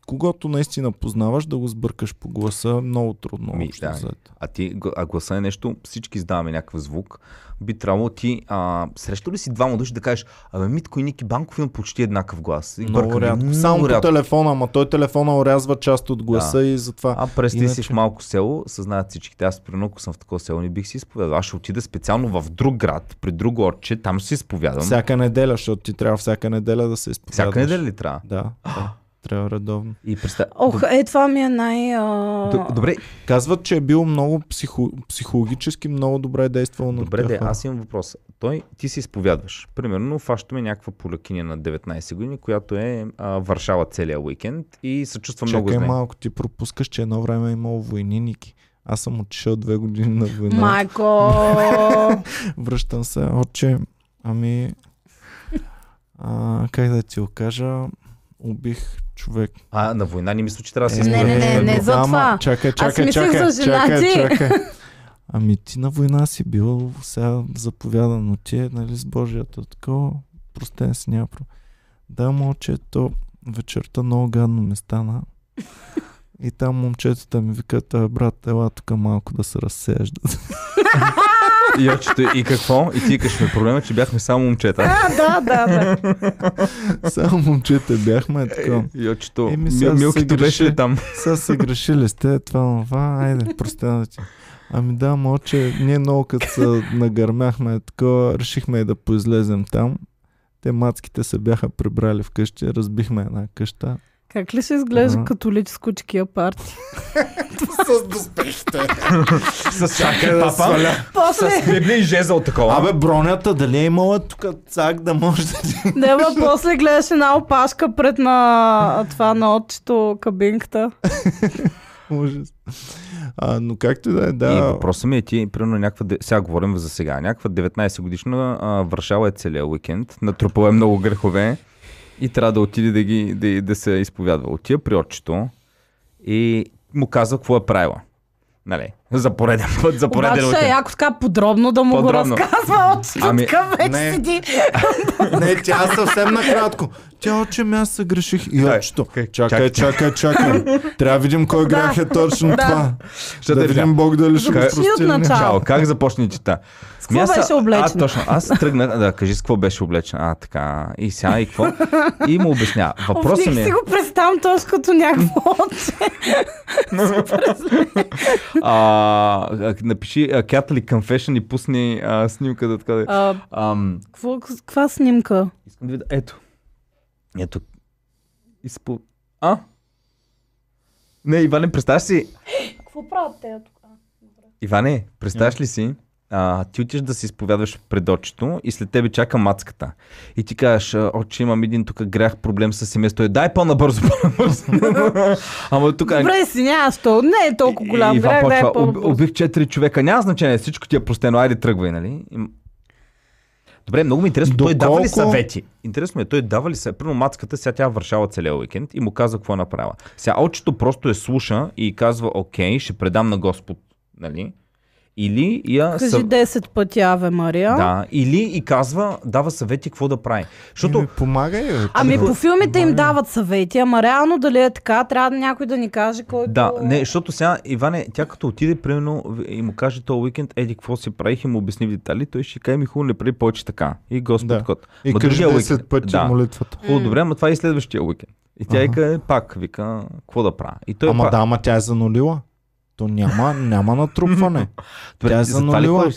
когато наистина познаваш, да го сбъркаш по гласа. Много трудно. Ми, да. взето. А ти, а гласа е нещо, всички издаваме някакъв звук. Би трябвало ти, а, срещу ли си двама души да кажеш, абе Митко и Ники Банков имат почти еднакъв глас. И Много бъркаме. рядко. Само по рядко. телефона, ама той телефона орязва част от гласа и затова. А през ти си Иначе- в малко село, съзнаят всичките. Аз, примерно, ако съм в такова село, не бих си изповядал. Аз ще отида специално в друг град, при друго отче, там ще си изповядам. Всяка неделя, защото ти трябва всяка неделя да се изповядаш. Всяка неделя ли трябва? Да, да. Трябва редовно. И представ... Ох, е, това ми е най... А... Добре, Казват, че е бил много психо... психологически много добре действал на Добре, тях де, аз имам въпрос. Той, ти се изповядваш. Примерно, фащаме някаква полякиня на 19 години, която е а, Варшава целия уикенд и се чувства много зле. малко, ти пропускаш, че едно време е имало войни, Ники. Аз съм отишъл две години на война. Майко! Връщам се, отче. Ами, а, как да ти го кажа, убих човек. А, на война не мисля, че трябва да се Е, Не, не, не, не, за ама, това. Чакай, чакай, мислех чакай, за жена чакай, ти. чакай. Ами ти на война си бил, сега заповяда, но ти е, нали, с Божията такова, простен си няма. Да, момче, то вечерта много гадно ми стана. И там момчетата ми викат, а, брат, ела тук малко да се разсееш. И, очето, и какво? И ти кажеш ми проблема, че бяхме само момчета. А, да, да, да. Само момчета бяхме такова. И очето, Еми, сега Мил, се Милкито беше ли там? Сега се грешили сте, това, това, айде, простена ти. Ами да, моче, ние много като се нагърмяхме такова, решихме и да поизлезем там. Те мацките се бяха прибрали вкъщи, разбихме една къща. Как ли ще изглежда Ага. католическо чекия парти? С доспехите. С чакай, папа. После, С библи и жезъл такова. Абе, бронята, дали е имала тук цак да може да ти... не, бе, после гледаш една опашка пред на това на отчето кабинката. Ужас. А, но както и да е, И да. въпросът ми е ти, примерно някаква, де- сега говорим за сега, някаква 19 годишна а, Варшава е целия уикенд, натрупала е много грехове и трябва да отиде да, ги, да, да се изповядва. Отива при отчето и му казва какво е правила. Нали? За пореден път, за пореден Обаче е уикенд. яко така подробно да му Подробно. го разказва отчето. Ами, вече не. седи. Не, тя съвсем накратко. Тя оче ми аз се греших. И очето. окей, Чакай, чакай, чакай. Трябва да видим кой грях е точно това. Ще да те видим. Бог дали ще го прости. или не. начало. Чао, как започне чета? С какво беше облечен? А, точно. Аз тръгнах, да, кажи с какво беше облечен. А, така. И сега и какво? И му обясня. Въпросът ми е... си го представям точно като някакво отче. Напиши Catholic Confession и пусни снимка Каква снимка? искам да видя. Ето. Ето. Изпо... А? Не, Иване, представяш си. Какво правят те тук? Иване, представяш ли си? А, ти отиш да се изповядваш пред очито и след тебе чака мацката. И ти кажеш, «А, очи имам един тук грях, проблем с семейството. Е, дай по-набързо, по-набързо. Ама тук... Добре, си нямаш то. Не е толкова голям и грях, да е почва, по «Уб- убих четири човека. Няма значение, всичко ти е простено, айде тръгвай, нали? Добре, много ми е интересно, той дава ли Доколко- съвети? Интересно е, той дава ли се, примерно мацката, сега тя вършава целия уикенд и му казва какво е направила. Сега очито просто е слуша и казва, окей, ще предам на Господ, нали? Или я Кажи съв- 10 пъти Аве Мария. Да, или и казва, дава съвети какво да прави. Защото Еми, помагай, бе. Ами по филмите им помагай. дават съвети, ама реално дали е така, трябва да някой да ни каже който... Да, не, защото сега, Иване, тя като отиде, примерно, и му каже този уикенд, еди, какво си правих и му обясни в детали, той ще каже ми хубаво, не прави повече така. И Господ Да. кот. И Ма кажи другия 10 уикенд- пъти да. молитвата. Хубаво, добре, ама това е и следващия уикенд. И тя Аха. вика, пак, вика, какво да правя? И той Ама пак, да, ама тя е занулила. То няма, няма натрупване. Тя е занулила.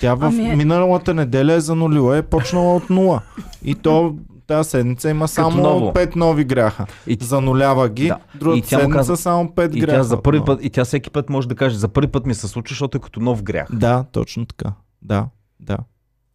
Тя в Ами е- миналата неделя е занулила, е почнала от нула. И то тази седмица има само ново. 5 нови гряха. И, Занулява ги, Да. другата И тя седмица казва- само 5 и гряха. тя за първи път, и тя всеки път може да каже, за първи път ми се случва, защото е като нов грях. Да, точно така. Да, да.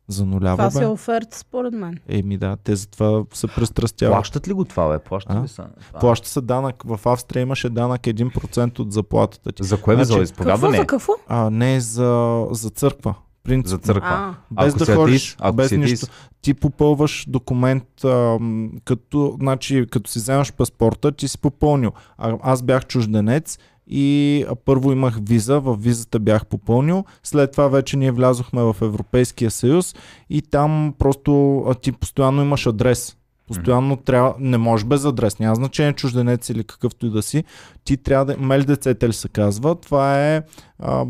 Занулява Това си е бе. оферта според мен. Еми да, те затова се престрастяват. Плащат ли го това, бе? Плащат А? ли са? Това? Плаща се данък. В Австрия имаше данък 1% от заплатата ти. За кое бе? Значи- За Какво изповядване? за какво? А не за, за църква. Принцип. За църква. А, Без Ако да ходиш, ако без нищо. Ти попълваш документ, ам, като, значи, като си вземаш паспорта, ти си попълнил. А, аз бях чужденец и първо имах виза, в визата бях попълнил, след това вече ние влязохме в Европейския съюз и там просто ти постоянно имаш адрес. Постоянно трябва, не можеш без адрес, няма значение чужденец или какъвто и да си. Ти трябва да, мел децетел се казва, това е а,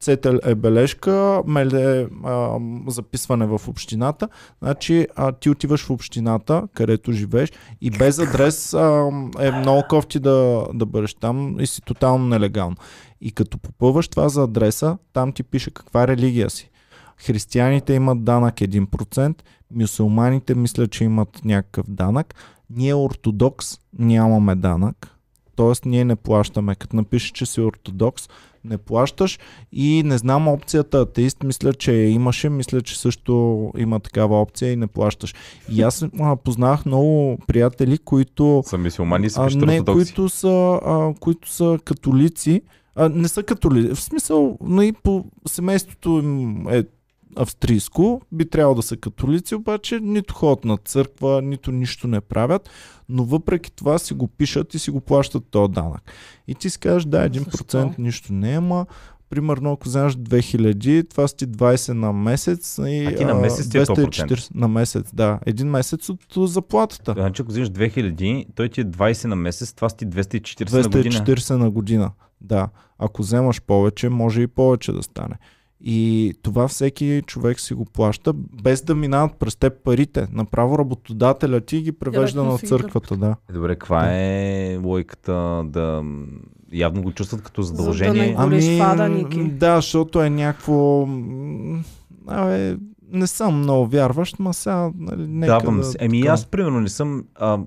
цетел е бележка, мел е а, записване в общината. Значи а, ти отиваш в общината, където живееш и без адрес а, е много кофти да, да бъдеш там и си тотално нелегално. И като попълваш това за адреса, там ти пише каква религия си. Християните имат данък 1%, мюсулманите мисля, че имат някакъв данък. Ние ортодокс нямаме данък, т.е. ние не плащаме. Като напишеш, че си ортодокс, не плащаш. И не знам опцията. Атеист, мисля, че имаше, мисля, че също има такава опция и не плащаш. И аз а, познах много приятели, които Са мисиомани и са а, не, които са, а, които са католици, а, не са католици, в смисъл, но и по семейството им е австрийско, би трябвало да са католици, обаче нито ходят на църква, нито нищо не правят, но въпреки това си го пишат и си го плащат този данък. И ти си кажеш, да, 1% Защо? нищо не е, примерно ако вземаш 2000, това са ти 20 на месец и А ти на месец ти е 240 на месец, да. Един месец от заплатата. Значи, ако вземеш 2000, той ти е 20 на месец, това са ти 240 на година. 240 на година. Да. Ако вземаш повече, може и повече да стане. И това всеки човек си го плаща, без да минават през теб парите. Направо работодателя ти ги превежда Директно на църквата. Да. Е, Добре, каква е логиката да... Явно го чувстват като За да задължение. не- Гориш фада, Ники. да, защото е някакво... Абе, не съм много вярващ, ма сега... Нали, нека Давам да, се. Еми така. аз примерно не съм... А,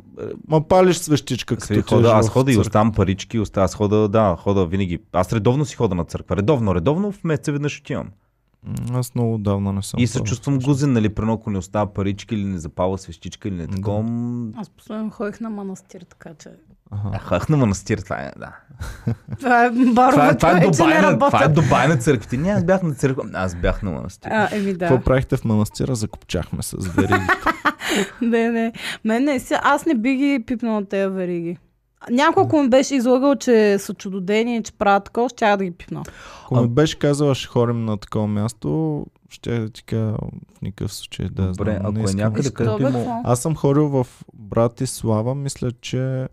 Ма палиш свещичка, като Се отидеш хода, аз в хода и оставам парички, оставам, аз хода, да, хода винаги. Аз редовно си хода на църква. Редовно, редовно в месеца веднъж отивам. Аз много отдавна не съм. И се чувствам гузен, нали, прено ако не остава парички или не запала свещичка или не Да. такова. Аз последно ходих на манастир, така че... Ага. Хах на манастир, това е, да. Това е Това е, това е Дубай, на, това е. Дубай на църквите. Не, аз бях на църква, аз бях на манастир. А, еми Какво да. правихте в манастира? Закопчахме с вериги. Не, не. Мен не, си- аз не би ги пипнала тези вериги. Няколко ми беше излагал, че са чудодени, че правят такова, ще да ги пипна. Ако ми беше казала, ще ходим на такова място, ще да ти кажа в никакъв случай да Добре, знам. ако не е някъде, където има... какво? Аз съм ходил в Братислава, мисля, че...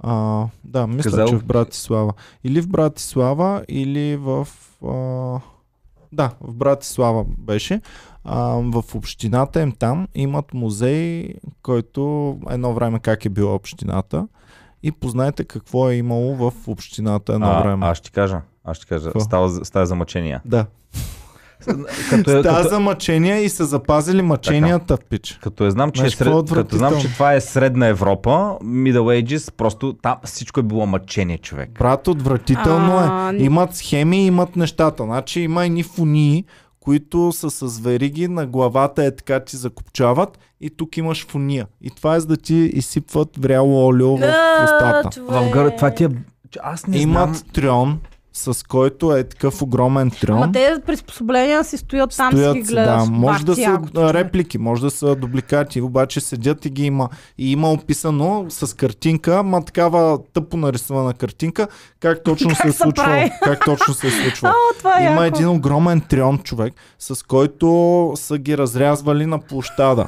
А, да, мисля, Казал- че в Братислава. Или в Братислава, или в... А, да, в Братислава беше. А, в общината им там имат музей, който едно време как е била общината. И познайте какво е имало в общината едно А, време. аз ще кажа. Аз ще кажа. Става, става за мъчения. Да. Като е, Става като, за мъчения и са запазили мъченията в пич. като е знам, че, е Знаеш е сред, като знам, че това е средна Европа, Middle Ages, просто там всичко е било мъчение, човек. Брат, отвратително А, е. Имат схеми, имат нещата. Значи има едни фунии, които са с вериги, на главата е така ти закопчават и тук имаш фуния. И това е за да ти изсипват вряло олио в устата. В гър... Това ти е... Аз не Имат знам... трьон, с който е такъв огромен трьон. Ама те приспособления си стоят там, си Стоят ги гледаш. да, може да са якото, реплики, може да са дубликати, обаче седят и ги има. И има описано с картинка, ма такава тъпо нарисувана картинка, как точно се е Как се прави? Как точно се е случвало. О, това е Има яко. един огромен трион човек, с който са ги разрязвали на площада.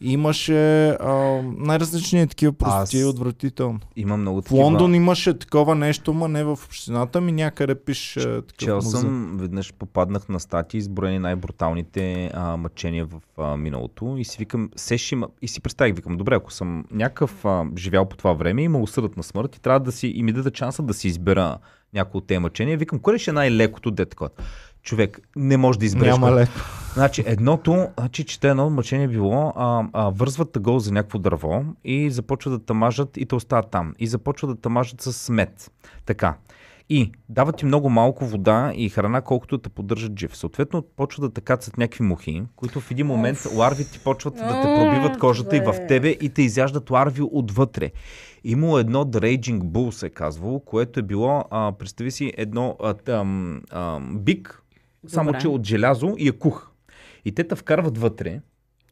Имаше а, най-различни такива прости, Аз- отвратително. Има много В такива... Лондон имаше такова нещо, ма не в общината ми, някъде пише такъв Чел съм, веднъж попаднах на статии, изброени най-бруталните а, мъчения в а, миналото и си викам, сеш има, и си представих, викам, добре, ако съм някакъв а, живял по това време и ме осъдат на смърт и трябва да си, и ми дадат шанса да си избера някои от тези мъчения, викам, кое ще е най-лекото дете такова? Човек, не може да избереш. Няма леко. Значи едното, значи чета едно мъчение било, а, а, вързват тъгъл за някакво дърво и започват да тамажат и те остават там. И започват да тамажат с мед. Така. И дават ти много малко вода и храна, колкото те поддържат жив. Съответно, почват да те кацат някакви мухи, които в един момент ларвите ти почват да те пробиват кожата и в тебе и те изяждат ларви отвътре. Имало едно The Raging Bull се е казвало, което е било, а, представи си, едно а, там, а, бик, само Добре. че от желязо и е кух. И те те вкарват вътре.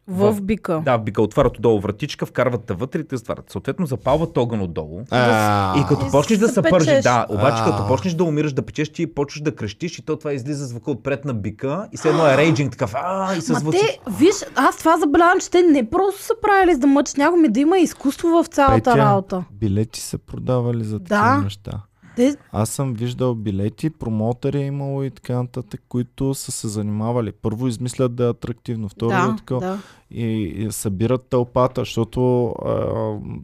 В бика. Да, в бика отварят отдолу вратичка, вкарват те вътре и те затварят. Съответно, запалват огън отдолу. А, И като И почнеш да се се печеш. да, обаче като почнеш да умираш, да печеш, ти почваш да крещиш и то това излиза звука отпред на бика и след едно е рейджинг такъв, а и с Ма звуци. те, виж, аз това забелявам, че те не просто са правили за да мъчат някого, ми да има изкуство в цялата Петя, работа. Билети са продавали за такива Да. неща. Те, Аз съм виждал билети, промоутери е имало и така нататък, които са се занимавали. Първо измислят да е атрактивно, второ да, е такова. да. И, и събират тълпата, защото а,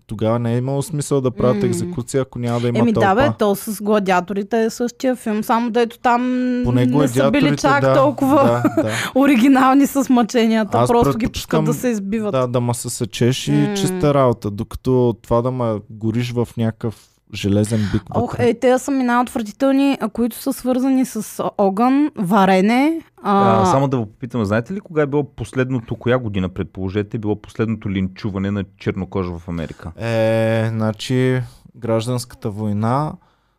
тогава не е имало смисъл да правят М. екзекуция, ако няма да има Еми тълпа. да бе, то с гладиаторите е същия филм, само дето там Поне не са били чак да, толкова Да, да. оригинални с мъченията, Аз просто ги пускат да се избиват. Да, да ма се сечеш и М. чиста работа, докато това да ме гориш в някакъв железен бик Ох, е, те са ми най-отвратителни, а, които са свързани с огън, варене. А, А, само да ви попитам, знаете ли кога е било последното, коя година предположете, е било последното линчуване на чернокожа в Америка? Е, значи гражданската война,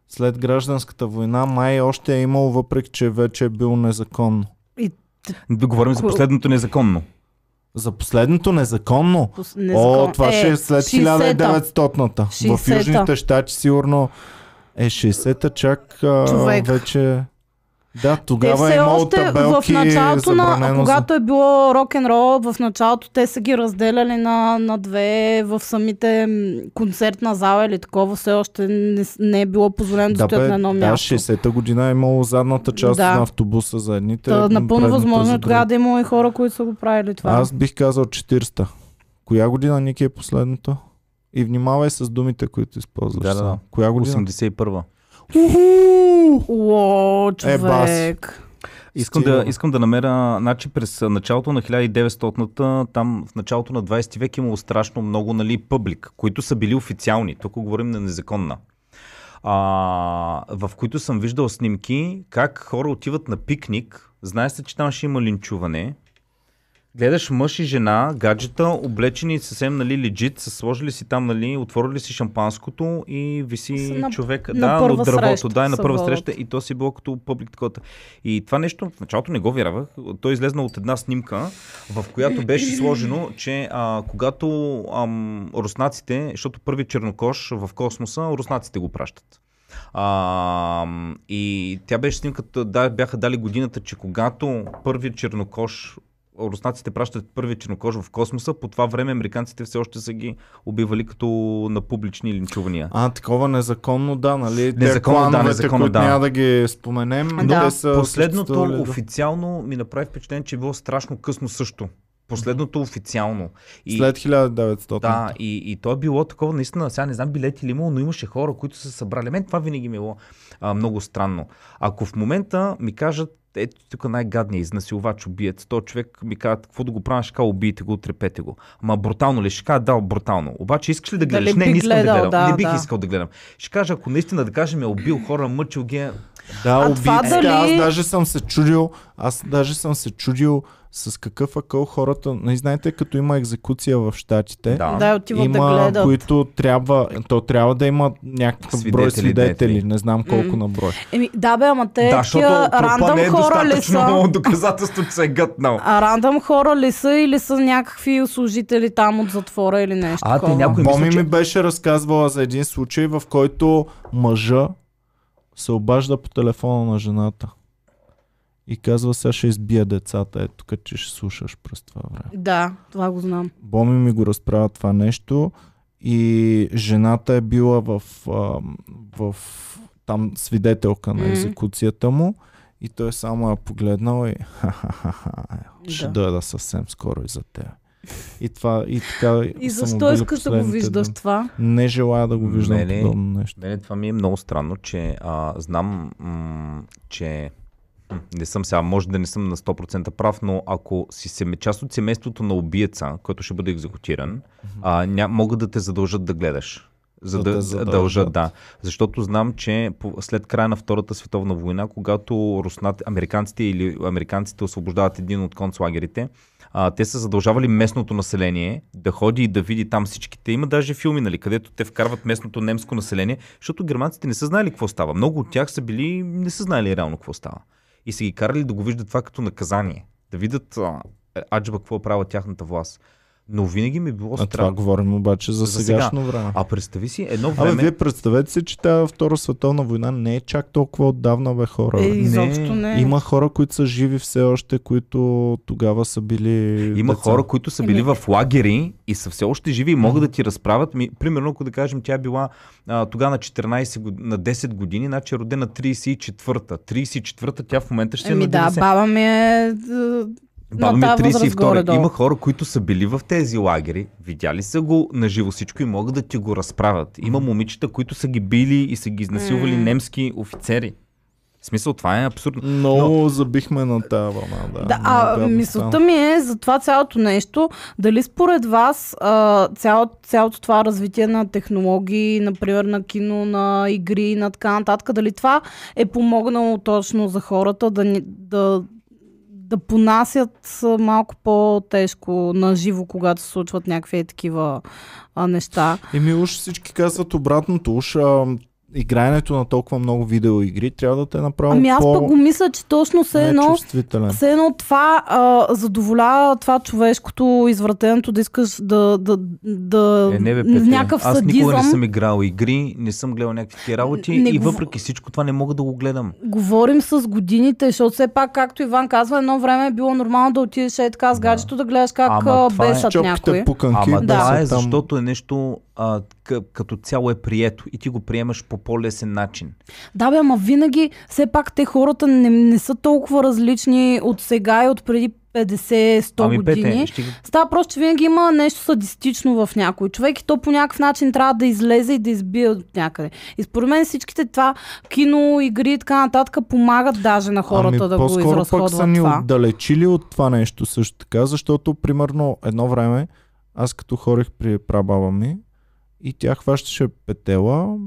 след гражданската война май още е имало, въпреки че вече е било незаконно. Да говорим за последното незаконно. За последното незаконно? пос- О, това ще е след 60-та. 1900-та. В 60-та. Южните щати сигурно е 60-та чак а, Човек. вече... Да, Те тогава все е имало още в табелки началото на, когато е било рок-н-рол, в началото те са ги разделяли на, на две в самите концертна зала или такова, все още не, не е било позволено да, Да, стоят на едно да, място. 60-та година е имало задната част Да. на автобуса за едните. Та, напълно възможно е тогава да има и хора, които са го правили това. Аз бих казал 40-та. Коя година, Ники, е последното? И внимавай с думите, които използваш. Да, да, да. Коя година? 81-а. Уху! Е, бас. човек. Искам Стига, да, искам да намеря, значи през началото на 1900-та, там в началото на 20 век имало страшно много нали, пъблик, които са били официални. Тук говорим на незаконна. А, в които съм виждал снимки как хора отиват на пикник. Знае се, че там ще има линчуване. Гледаш мъж и жена, гаджета, облечени съвсем нали, легит, са сложили си там, нали, отворили си шампанското и виси на- човек на да, от дървото, среща да, и на се първа среща и то си било като публик такова. И това нещо в началото не го вярвах. Той излезна от една снимка, в която беше сложено, че а, когато ам, руснаците, защото първи чернокош в космоса, руснаците го пращат. А, и тя беше снимката, да, бяха дали годината, че когато първият чернокош руснаците пращат първият чернокож в космоса, по това време американците все още са ги убивали като на публични линчувания. А, такова незаконно, да, нали? Те Незаконно, да, незаконно, които да. няма да ги споменем, но Да. те са Последното да. официално ми направи впечатление, че е било страшно късно също. Последното официално. И, След 1900. да, и, и то е било такова, наистина, сега не знам билети ли имало, но имаше хора, които са се събрали. Мен това винаги ми е било а, много странно. Ако в момента ми кажат, ето тук най-гадният изнасилвач, убиец. Той човек ми казва, какво да го правя, ще кажа, убийте го, отрепете го. Ама брутално ли? Ще кажа, да, брутално. Обаче искаш ли да Дали гледаш? не, би не искам гледал, да гледам. да, не бих да. искал да гледам. Ще кажа, ако наистина да кажем е убил хора, мъчил ги, е- Да, А убийците, дали- аз даже съм се чудил, аз даже съм се чудил с какъв акъл хората, не знаете, като има екзекуция в Штатите, да. Да, да има, гледат. които трябва, то трябва да има някакъв Свидетели, брой свидетели, дете. не знам колко М. на брой. Еми, да бе, ама те да, да, защото такива трупа рандъм не е хора ли достатъчно са? доказателство, че се е гътнал. А рандъм хора ли са или са някакви служители там от затвора или нещо А, те такова? някой Боми мисля, ми че... беше разказвала за един случай, в който мъжа се обажда по телефона на жената и казва, сега ще избия децата, ето тук, че ще слушаш през това време. Да, това го знам. Боми ми го разправя това нещо и жената е била в, а, в там свидетелка на екзекуцията му и той само я погледнал и ха-ха-ха, ще Да. дойда съвсем скоро и за теб. И това, и така И защо искаш да го виждаш думи. това? Не желая да го виждам Мене- подобно нещо. Мене това ми е много странно, че а, знам, м- че не съм сега, може да не съм на 100% прав, но ако си сем, част от семейството на убиеца, който ще бъде екзекутиран, а, ня, могат да те задължат да гледаш. За Да да, задължат. дължат, да. Защото знам, че по, след края на Втората световна война, когато руснат, американците или американците освобождават един от концлагерите, а, те са задължавали местното население да ходи и да види там всичките. Има даже филми, нали, където те вкарват местното немско население, защото германците не са знаели какво става. Много от тях са били, не са знаели реално какво става. И са ги карали да го виждат това като наказание. Да видят аджба какво е правила тяхната власт. Но винаги ми е било А това говорим обаче за, За сега. сегашно време. А представи си едно Абе, време... вие представете си, че тази Втора световна война не е чак толкова отдавна, бе, хора. Е, изобщо не. Има хора, които са живи все още, които тогава са били Има деца. хора, които са били в лагери и са все още живи и могат да ти разправят. Ми, примерно, ако да кажем, тя е била а, тогава на 14 год... на 10 години, значи е родена 34-та. 34-та, тя в момента ще е Еми на да, 90. баба ми е, Баба ми на е тази възраст 32. горе-долу. Има хора, които са били в тези лагери, видяли са го наживо всичко и могат да ти го разправят. Има момичета, които са ги били и са ги изнасилвали М. немски офицери. В смисъл, това е абсурдно. Много забихме на тази вълна. Да, Да, а мисълта ми е за това цялото нещо, дали според вас а, цяло, цялото това развитие на технологии, например на кино, на игри, на така нататък, дали това е помогнало точно за хората да, да, да понасят малко по-тежко на живо, когато се случват някакви такива а, неща. Еми уж всички казват обратното. Уж а, играенето на толкова много видеоигри трябва да те направи Ами аз по... пък го мисля, че точно се едно. Все едно това а, задоволява това човешкото, извратеното да искаш да, да, да Е, не бе, в Петя. някакъв Аз садизъм. никога не съм играл игри, не съм гледал някакви такива работи Не и въпреки всичко това не мога да го гледам. Говорим с годините, защото все пак, както Иван казва, едно време е било нормално да отидеш е така с гаджето да гледаш как Ама това е- бесат някой. Пуканки. Ама да това е там. защото е нещо а, къ- като цяло е прието и ти го приемаш по по-лесен начин. Да, бе, ама винаги, все пак те хората не, не са толкова различни от сега и от преди 50-100 ами години. Пете, ще... Става просто, че винаги има нещо садистично в някой човек и то по някакъв начин трябва да излезе и да избие от някъде. И според мен всичките това, кино, игри и така нататък помагат даже на хората ами, да го по-скоро пък изразходват са ни това. отдалечили от това нещо също така, защото примерно едно време аз като хорих при прабаба ми и тя хващаше петела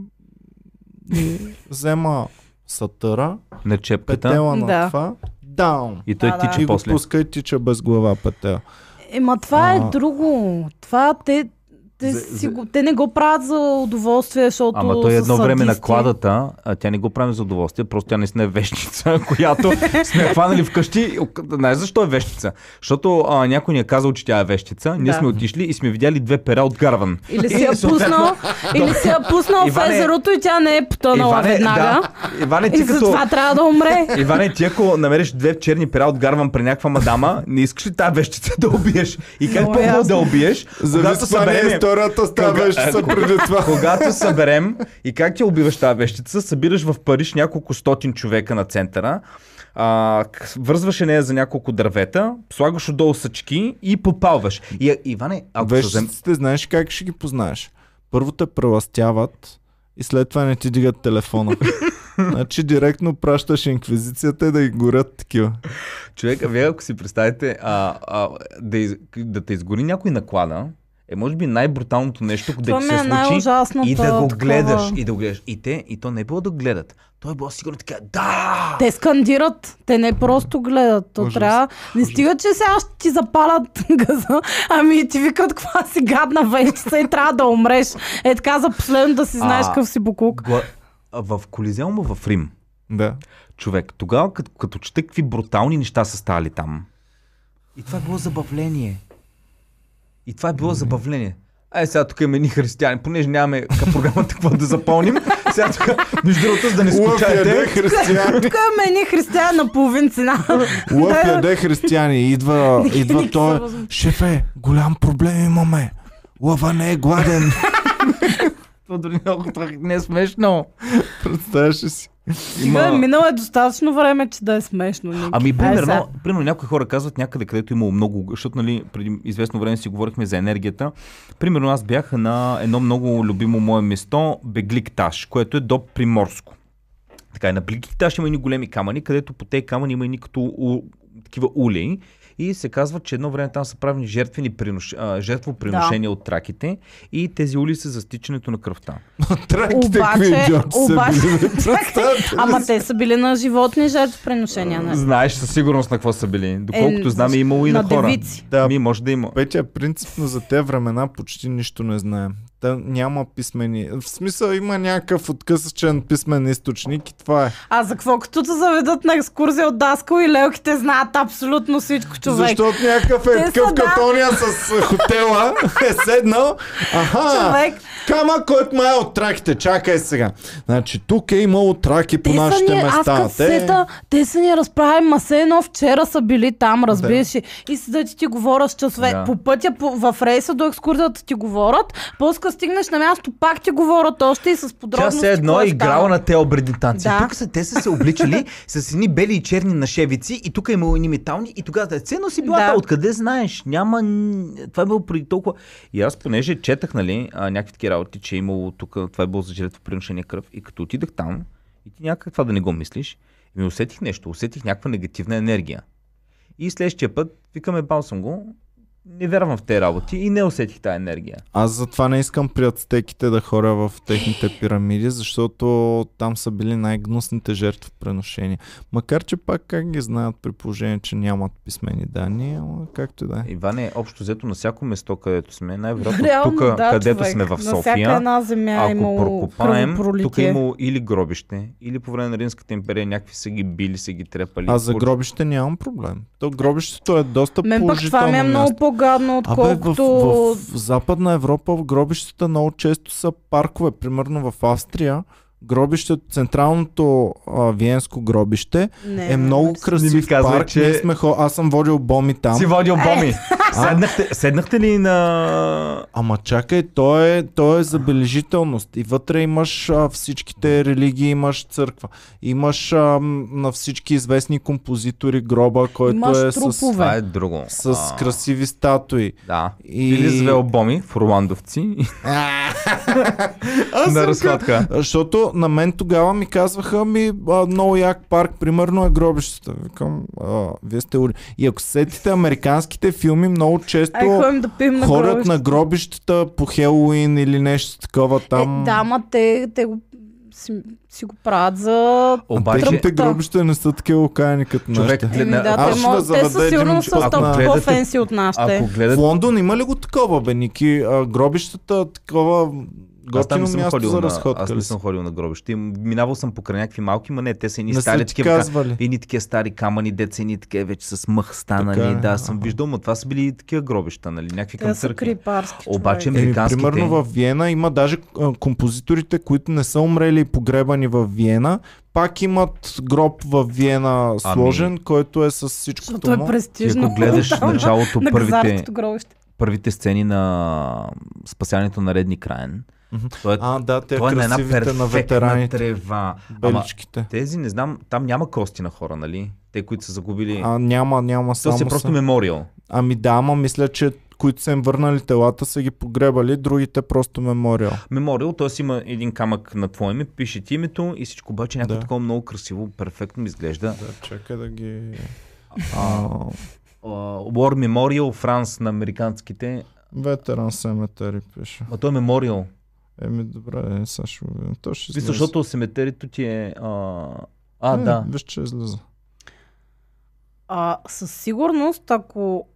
и взема сатъра, на чепката петела на Да. това, даун. и той Да, да. тича И го после. пуска и тича без глава петела. Ема това е А. друго. Това те, те, За- си за- го, те не го правят за удоволствие, защото Ама той едно време на кладата, а, тя не го прави за удоволствие, просто тя наистина е вещица, която сме хванали вкъщи. Знаеш защо е вещица? Защото а, някой ни е казал, че тя е вещица, ние Да. сме отишли и сме видяли две пера от гарван. Или си И я пуснал, или си я пуснал в езерото и тя не е потънала Иване, веднага. да, Иване, И ти като... затова трябва да умре. Иване, ти ако намериш две черни пера от гарван при някаква мадама, не искаш ли тази вещица да убиеш? И как Много по да убиеш, когато съберем... историята с тази вещица преди това. Когато съберем и как ти убиваш тази вещица, събираш в Париж няколко стотин човека на центъра, а, к- вързваш нея за няколко дървета, слагаш отдолу съчки и попалваш. И, Иване, ако. Вещиците знаеш как ще ги познаеш. Първо те преластяват и след това не ти дигат телефона. Значи директно пращаш инквизицията да ги горят такива. Човека, вие ако си представите а, а, да, из, да те изгори някой наклада, е може би най-бруталното нещо, да ти се е случи и да го такова. гледаш. И да го гледаш. И те, и то не е било да гледат. Той е било сигурно така, да! Те скандират, те не просто гледат. То Ужас. трябва. Не стига, че сега ще ти запалят газа, ами ти викат каква си гадна вещица и трябва да умреш. Е така за последно да си знаеш А, какъв си буклук. Гла... В Колизеума в Рим, Да. човек, тогава като, като чете какви брутални неща са стали там. И това е било забавление. И това е било забавление. Ай, сега тук има едни християни, понеже нямаме към програмата какво да запълним. Сега тук, между другото, за да не скучаете. Тук имаме едни християни на половин цена. Лъв яде християни. Идва, идва той. Шефе, голям проблем имаме. Лъва не е гладен. Това дори много не е смешно. Представяш ли си? Стига, минало е достатъчно време, че да е смешно. Ники. Ами, Ай, сега. примерно, примерно, някои хора казват някъде, където имало много, защото нали, преди известно време си говорихме за енергията. Примерно, аз бях на едно много любимо мое место, Бегликташ, което е до Приморско. Така, и на Бегликташ има едни големи камъни, където по тези камъни има едни като у, такива улеи. И се казва, че едно време там са правени жертвени принош... а, жертвоприношения от траките и тези ули са за стичането на кръвта. Траките, Обаче- обаче- Ама те са били на животни жертвоприношения. нали? Знаеш със сигурност на какво са били. Доколкото Е, знам, е имало и на, на хора. Да. Ми, може да има. Петя, принципно за те времена почти нищо не знаем. Та няма писмени. В смисъл има някакъв откъсъчен писмен източник и това е. А за какво като те заведат на екскурзия от Даскал и лелките знаят абсолютно всичко, човек. Защото някакъв Те е такъв да. катония с хотела е седнал. Аха, Човек. кама, който май е от траките. Чакай сега. Значи тук е имало траки по Те нашите ни, аз места. като сета, те са ни разправили, ма все едно вчера са били там, разбираш ли. И седят ти говорят с часове. Да. По пътя по, в рейса до екскурзията ти говорят, после като стигнеш на място, пак ти говорят още и с Тя подробности. се едно е е играла на те обредни танци. Да. Тук са, те са се обличали с едни бели и черни нашевици и тук е имало едни метални и тогава да ценно си била, Да. откъде знаеш? Няма... Това е било преди толкова... И аз понеже четах, нали, а, някакви такива работи, че е имало тук, това е било за жертвоприношение кръв и като отидах там и ти някак това да не го мислиш, ми усетих нещо, усетих някаква негативна енергия. И следващия път викаме бал съм го, не вярвам в тези работи и не усетих тази енергия. Аз затова не искам при ацтеките да хоря в техните пирамиди, защото там са били най-гнусните преношение. Макар, че пак как ги знаят при положение, че нямат писмени данни, ама както и да е. Иване, общо взето на всяко место, където сме, най-вероятно тук, да, където човек. сме в На всяка София, една земя е ако имало прокопаем, тук е имало или гробище, или по време на Римската империя някакви са ги били, са ги трепали. А за гробище нямам проблем. То гробището е доста Мен пък положително това ми е много място. По-гадно, Абе, в, отколкото... в, в Западна Европа в гробищата много често са паркове. Примерно в Австрия гробището, централното а, виенско гробище Не, е много не, Не ми красив казвай, парк. че- Ние сме хо... Аз съм водил боми там. Си водил боми. Е. седнахте, седнахте ли на... Ама чакай, то е, то е забележителност. И вътре имаш а, всичките религии, имаш църква. Имаш а, на всички известни композитори гроба, който Имаш е с. Това е друго. с А, красиви статуи. Да. И... Или завел боми в Орландовци Аз на разходка. Защото на мен тогава ми казваха ми а, много як парк, примерно е гробищата. Викам, а, вие сте ури. И ако се сетите американските филми, много често Ай, ходим да пием на ходят гробище. на гробищата по Хелоуин или нещо такова там. Е, да, ма те, те го, си, си го правят за... А Обаче, техните гробища не са такива окаяни като Човек, нашите. Еми, да, аз те, ще мо, да те са път доста на- гледате- по-фенси от нашите. ако В гледат... Лондон има ли го такова, бе, Ники? А, гробищата, такова готино не съм място ходил за на, разходка аз не са? съм ходил на гробище. Минавал съм покрай някакви малки, ма не, те са едни Не стари такива. Едни такива стари камъни, деца, едни такива вече с мъх станали. Така е, да, съм виждал, но това са били такива гробища, нали? Някакви към Те са църкви. Обаче Американските- примерно в Виена има даже композиторите, които не са умрели и погребани в Виена, пак имат гроб в Виена сложен, който е с всичкото Защото е. Ти престижно. ако гледаш Там, началото, на първите, първите сцени на спасяването на Редни Краен, Той е, А, да, те той е на една на ветераните. трева. Ама Беличките. тези, не знам, там няма кости на хора, нали? Те, които са загубили. А, няма, няма То само си е просто са... мемориал. Ами да, ама мисля, че които са им върнали телата, са ги погребали, другите просто мемориал. Мемориал, т.е. има един камък на твое име, пише ти името и всичко, обаче някакво Да. такова много красиво, перфектно ми изглежда. Да, чакай да ги... А, а, War Memorial France на американските. Ветеран Семетари пише. А то е Memorial. Еми добре, е, сега ще го видим. То ще излезе. защото семетерито ти е... А, а Е, да. Виж, че излиза. А, със сигурност, ако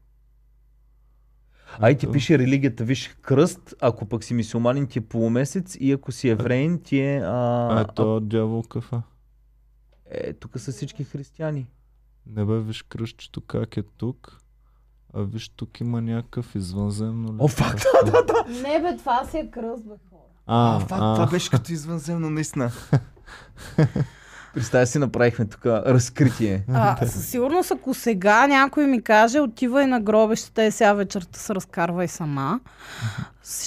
А и ти пише религията, виж кръст, ако пък си мисиоманин ти е полумесец и ако си евреин ти е... А, А, ето дявол кафе. е, тук са всички християни. Не бе, виж кръщето как е тук. А виж, тук има някакъв извънземно О, факт, да, да, да. Не бе, това си е кръст, бе. А, А, факт, а, това беше като извънземно, наистина. Представя си, направихме тук разкритие. А, със сигурност, ако сега някой ми каже, отивай на гробищата и сега вечерта се разкарвай сама,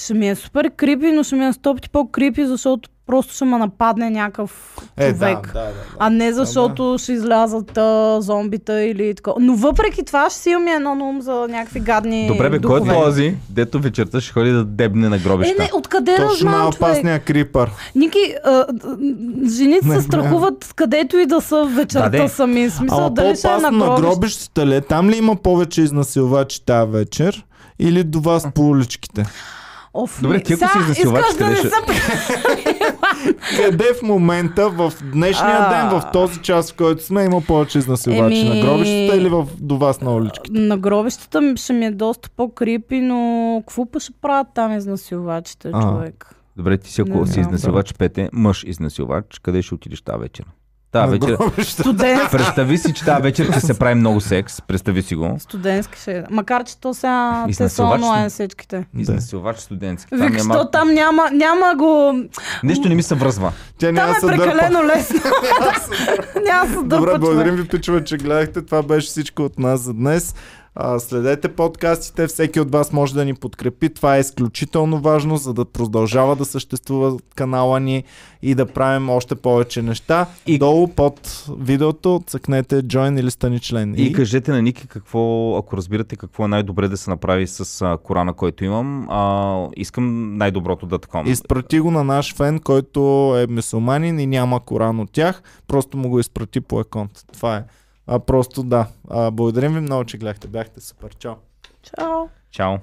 ще ми е супер крипи, но ще ми е сто пъти по-крипи, защото просто ще ме нападне някакъв е, човек. да, да, да, да. А не защото ще излязат а, зомбита или така. Но въпреки това ще си имаме едно на ум за някакви гадни Добре, бе, кой е този, дето вечерта ще ходи да дебне на Е, гробища? не, откъде Точно разбрам, човек? най-опасният крипър. Ники, а, жените Не, се не. страхуват където и да са вечерта Да, сами. Смисъл, Ама дали ще е на на гробище. гробищата ли? е? Там ли има повече изнасилвачи тази вечер? Или до вас по уличките? Оф, Добре, ти ако си изнасилвач, искаш да къде не ще- съм... Къде в момента, в днешния А. ден, в този час, в който сме, има повече изнасилвачи? Еми- На гробищата или в, до вас на уличките? На гробищата ми ще ми е доста по-крипи, но какво па ще правят там изнасилвачите, А. човек? Добре, ти си ако Не си изнасилвач, пете, мъж изнасилвач, къде ще отидеш тази вечер? На вечер. гробищата. Студент, Представи си, че тази вечер ще се прави много секс. Представи си го. студентски ще е. Макар, че то сега те са онлайн всичките. Изнасилвач студентски. Там Викаш, няма... там няма, няма го... Нещо не ми се връзва. Тя Там няма е се дърпа. прекалено лесно. няма да се Добре, дърпа, благодарим човек. ви, пичове, че гледахте. Това беше всичко от нас за днес. А, следете подкастите, всеки от вас може да ни подкрепи. Това е изключително важно, за да продължава да съществува канала ни и да правим още повече неща. И И- долу под видеото цъкнете join или стани член. И кажете на Ники какво, ако разбирате какво е най-добре да се направи с а, Корана, който имам. А, искам най-доброто да такова. Изпрати го на наш фен, който е мусулманин и няма Коран от тях. Просто му го изпрати по аконт. Това е. А, просто да. А, благодарим ви много, че гледахте. Бяхте супер. Чао. Чао. Чао.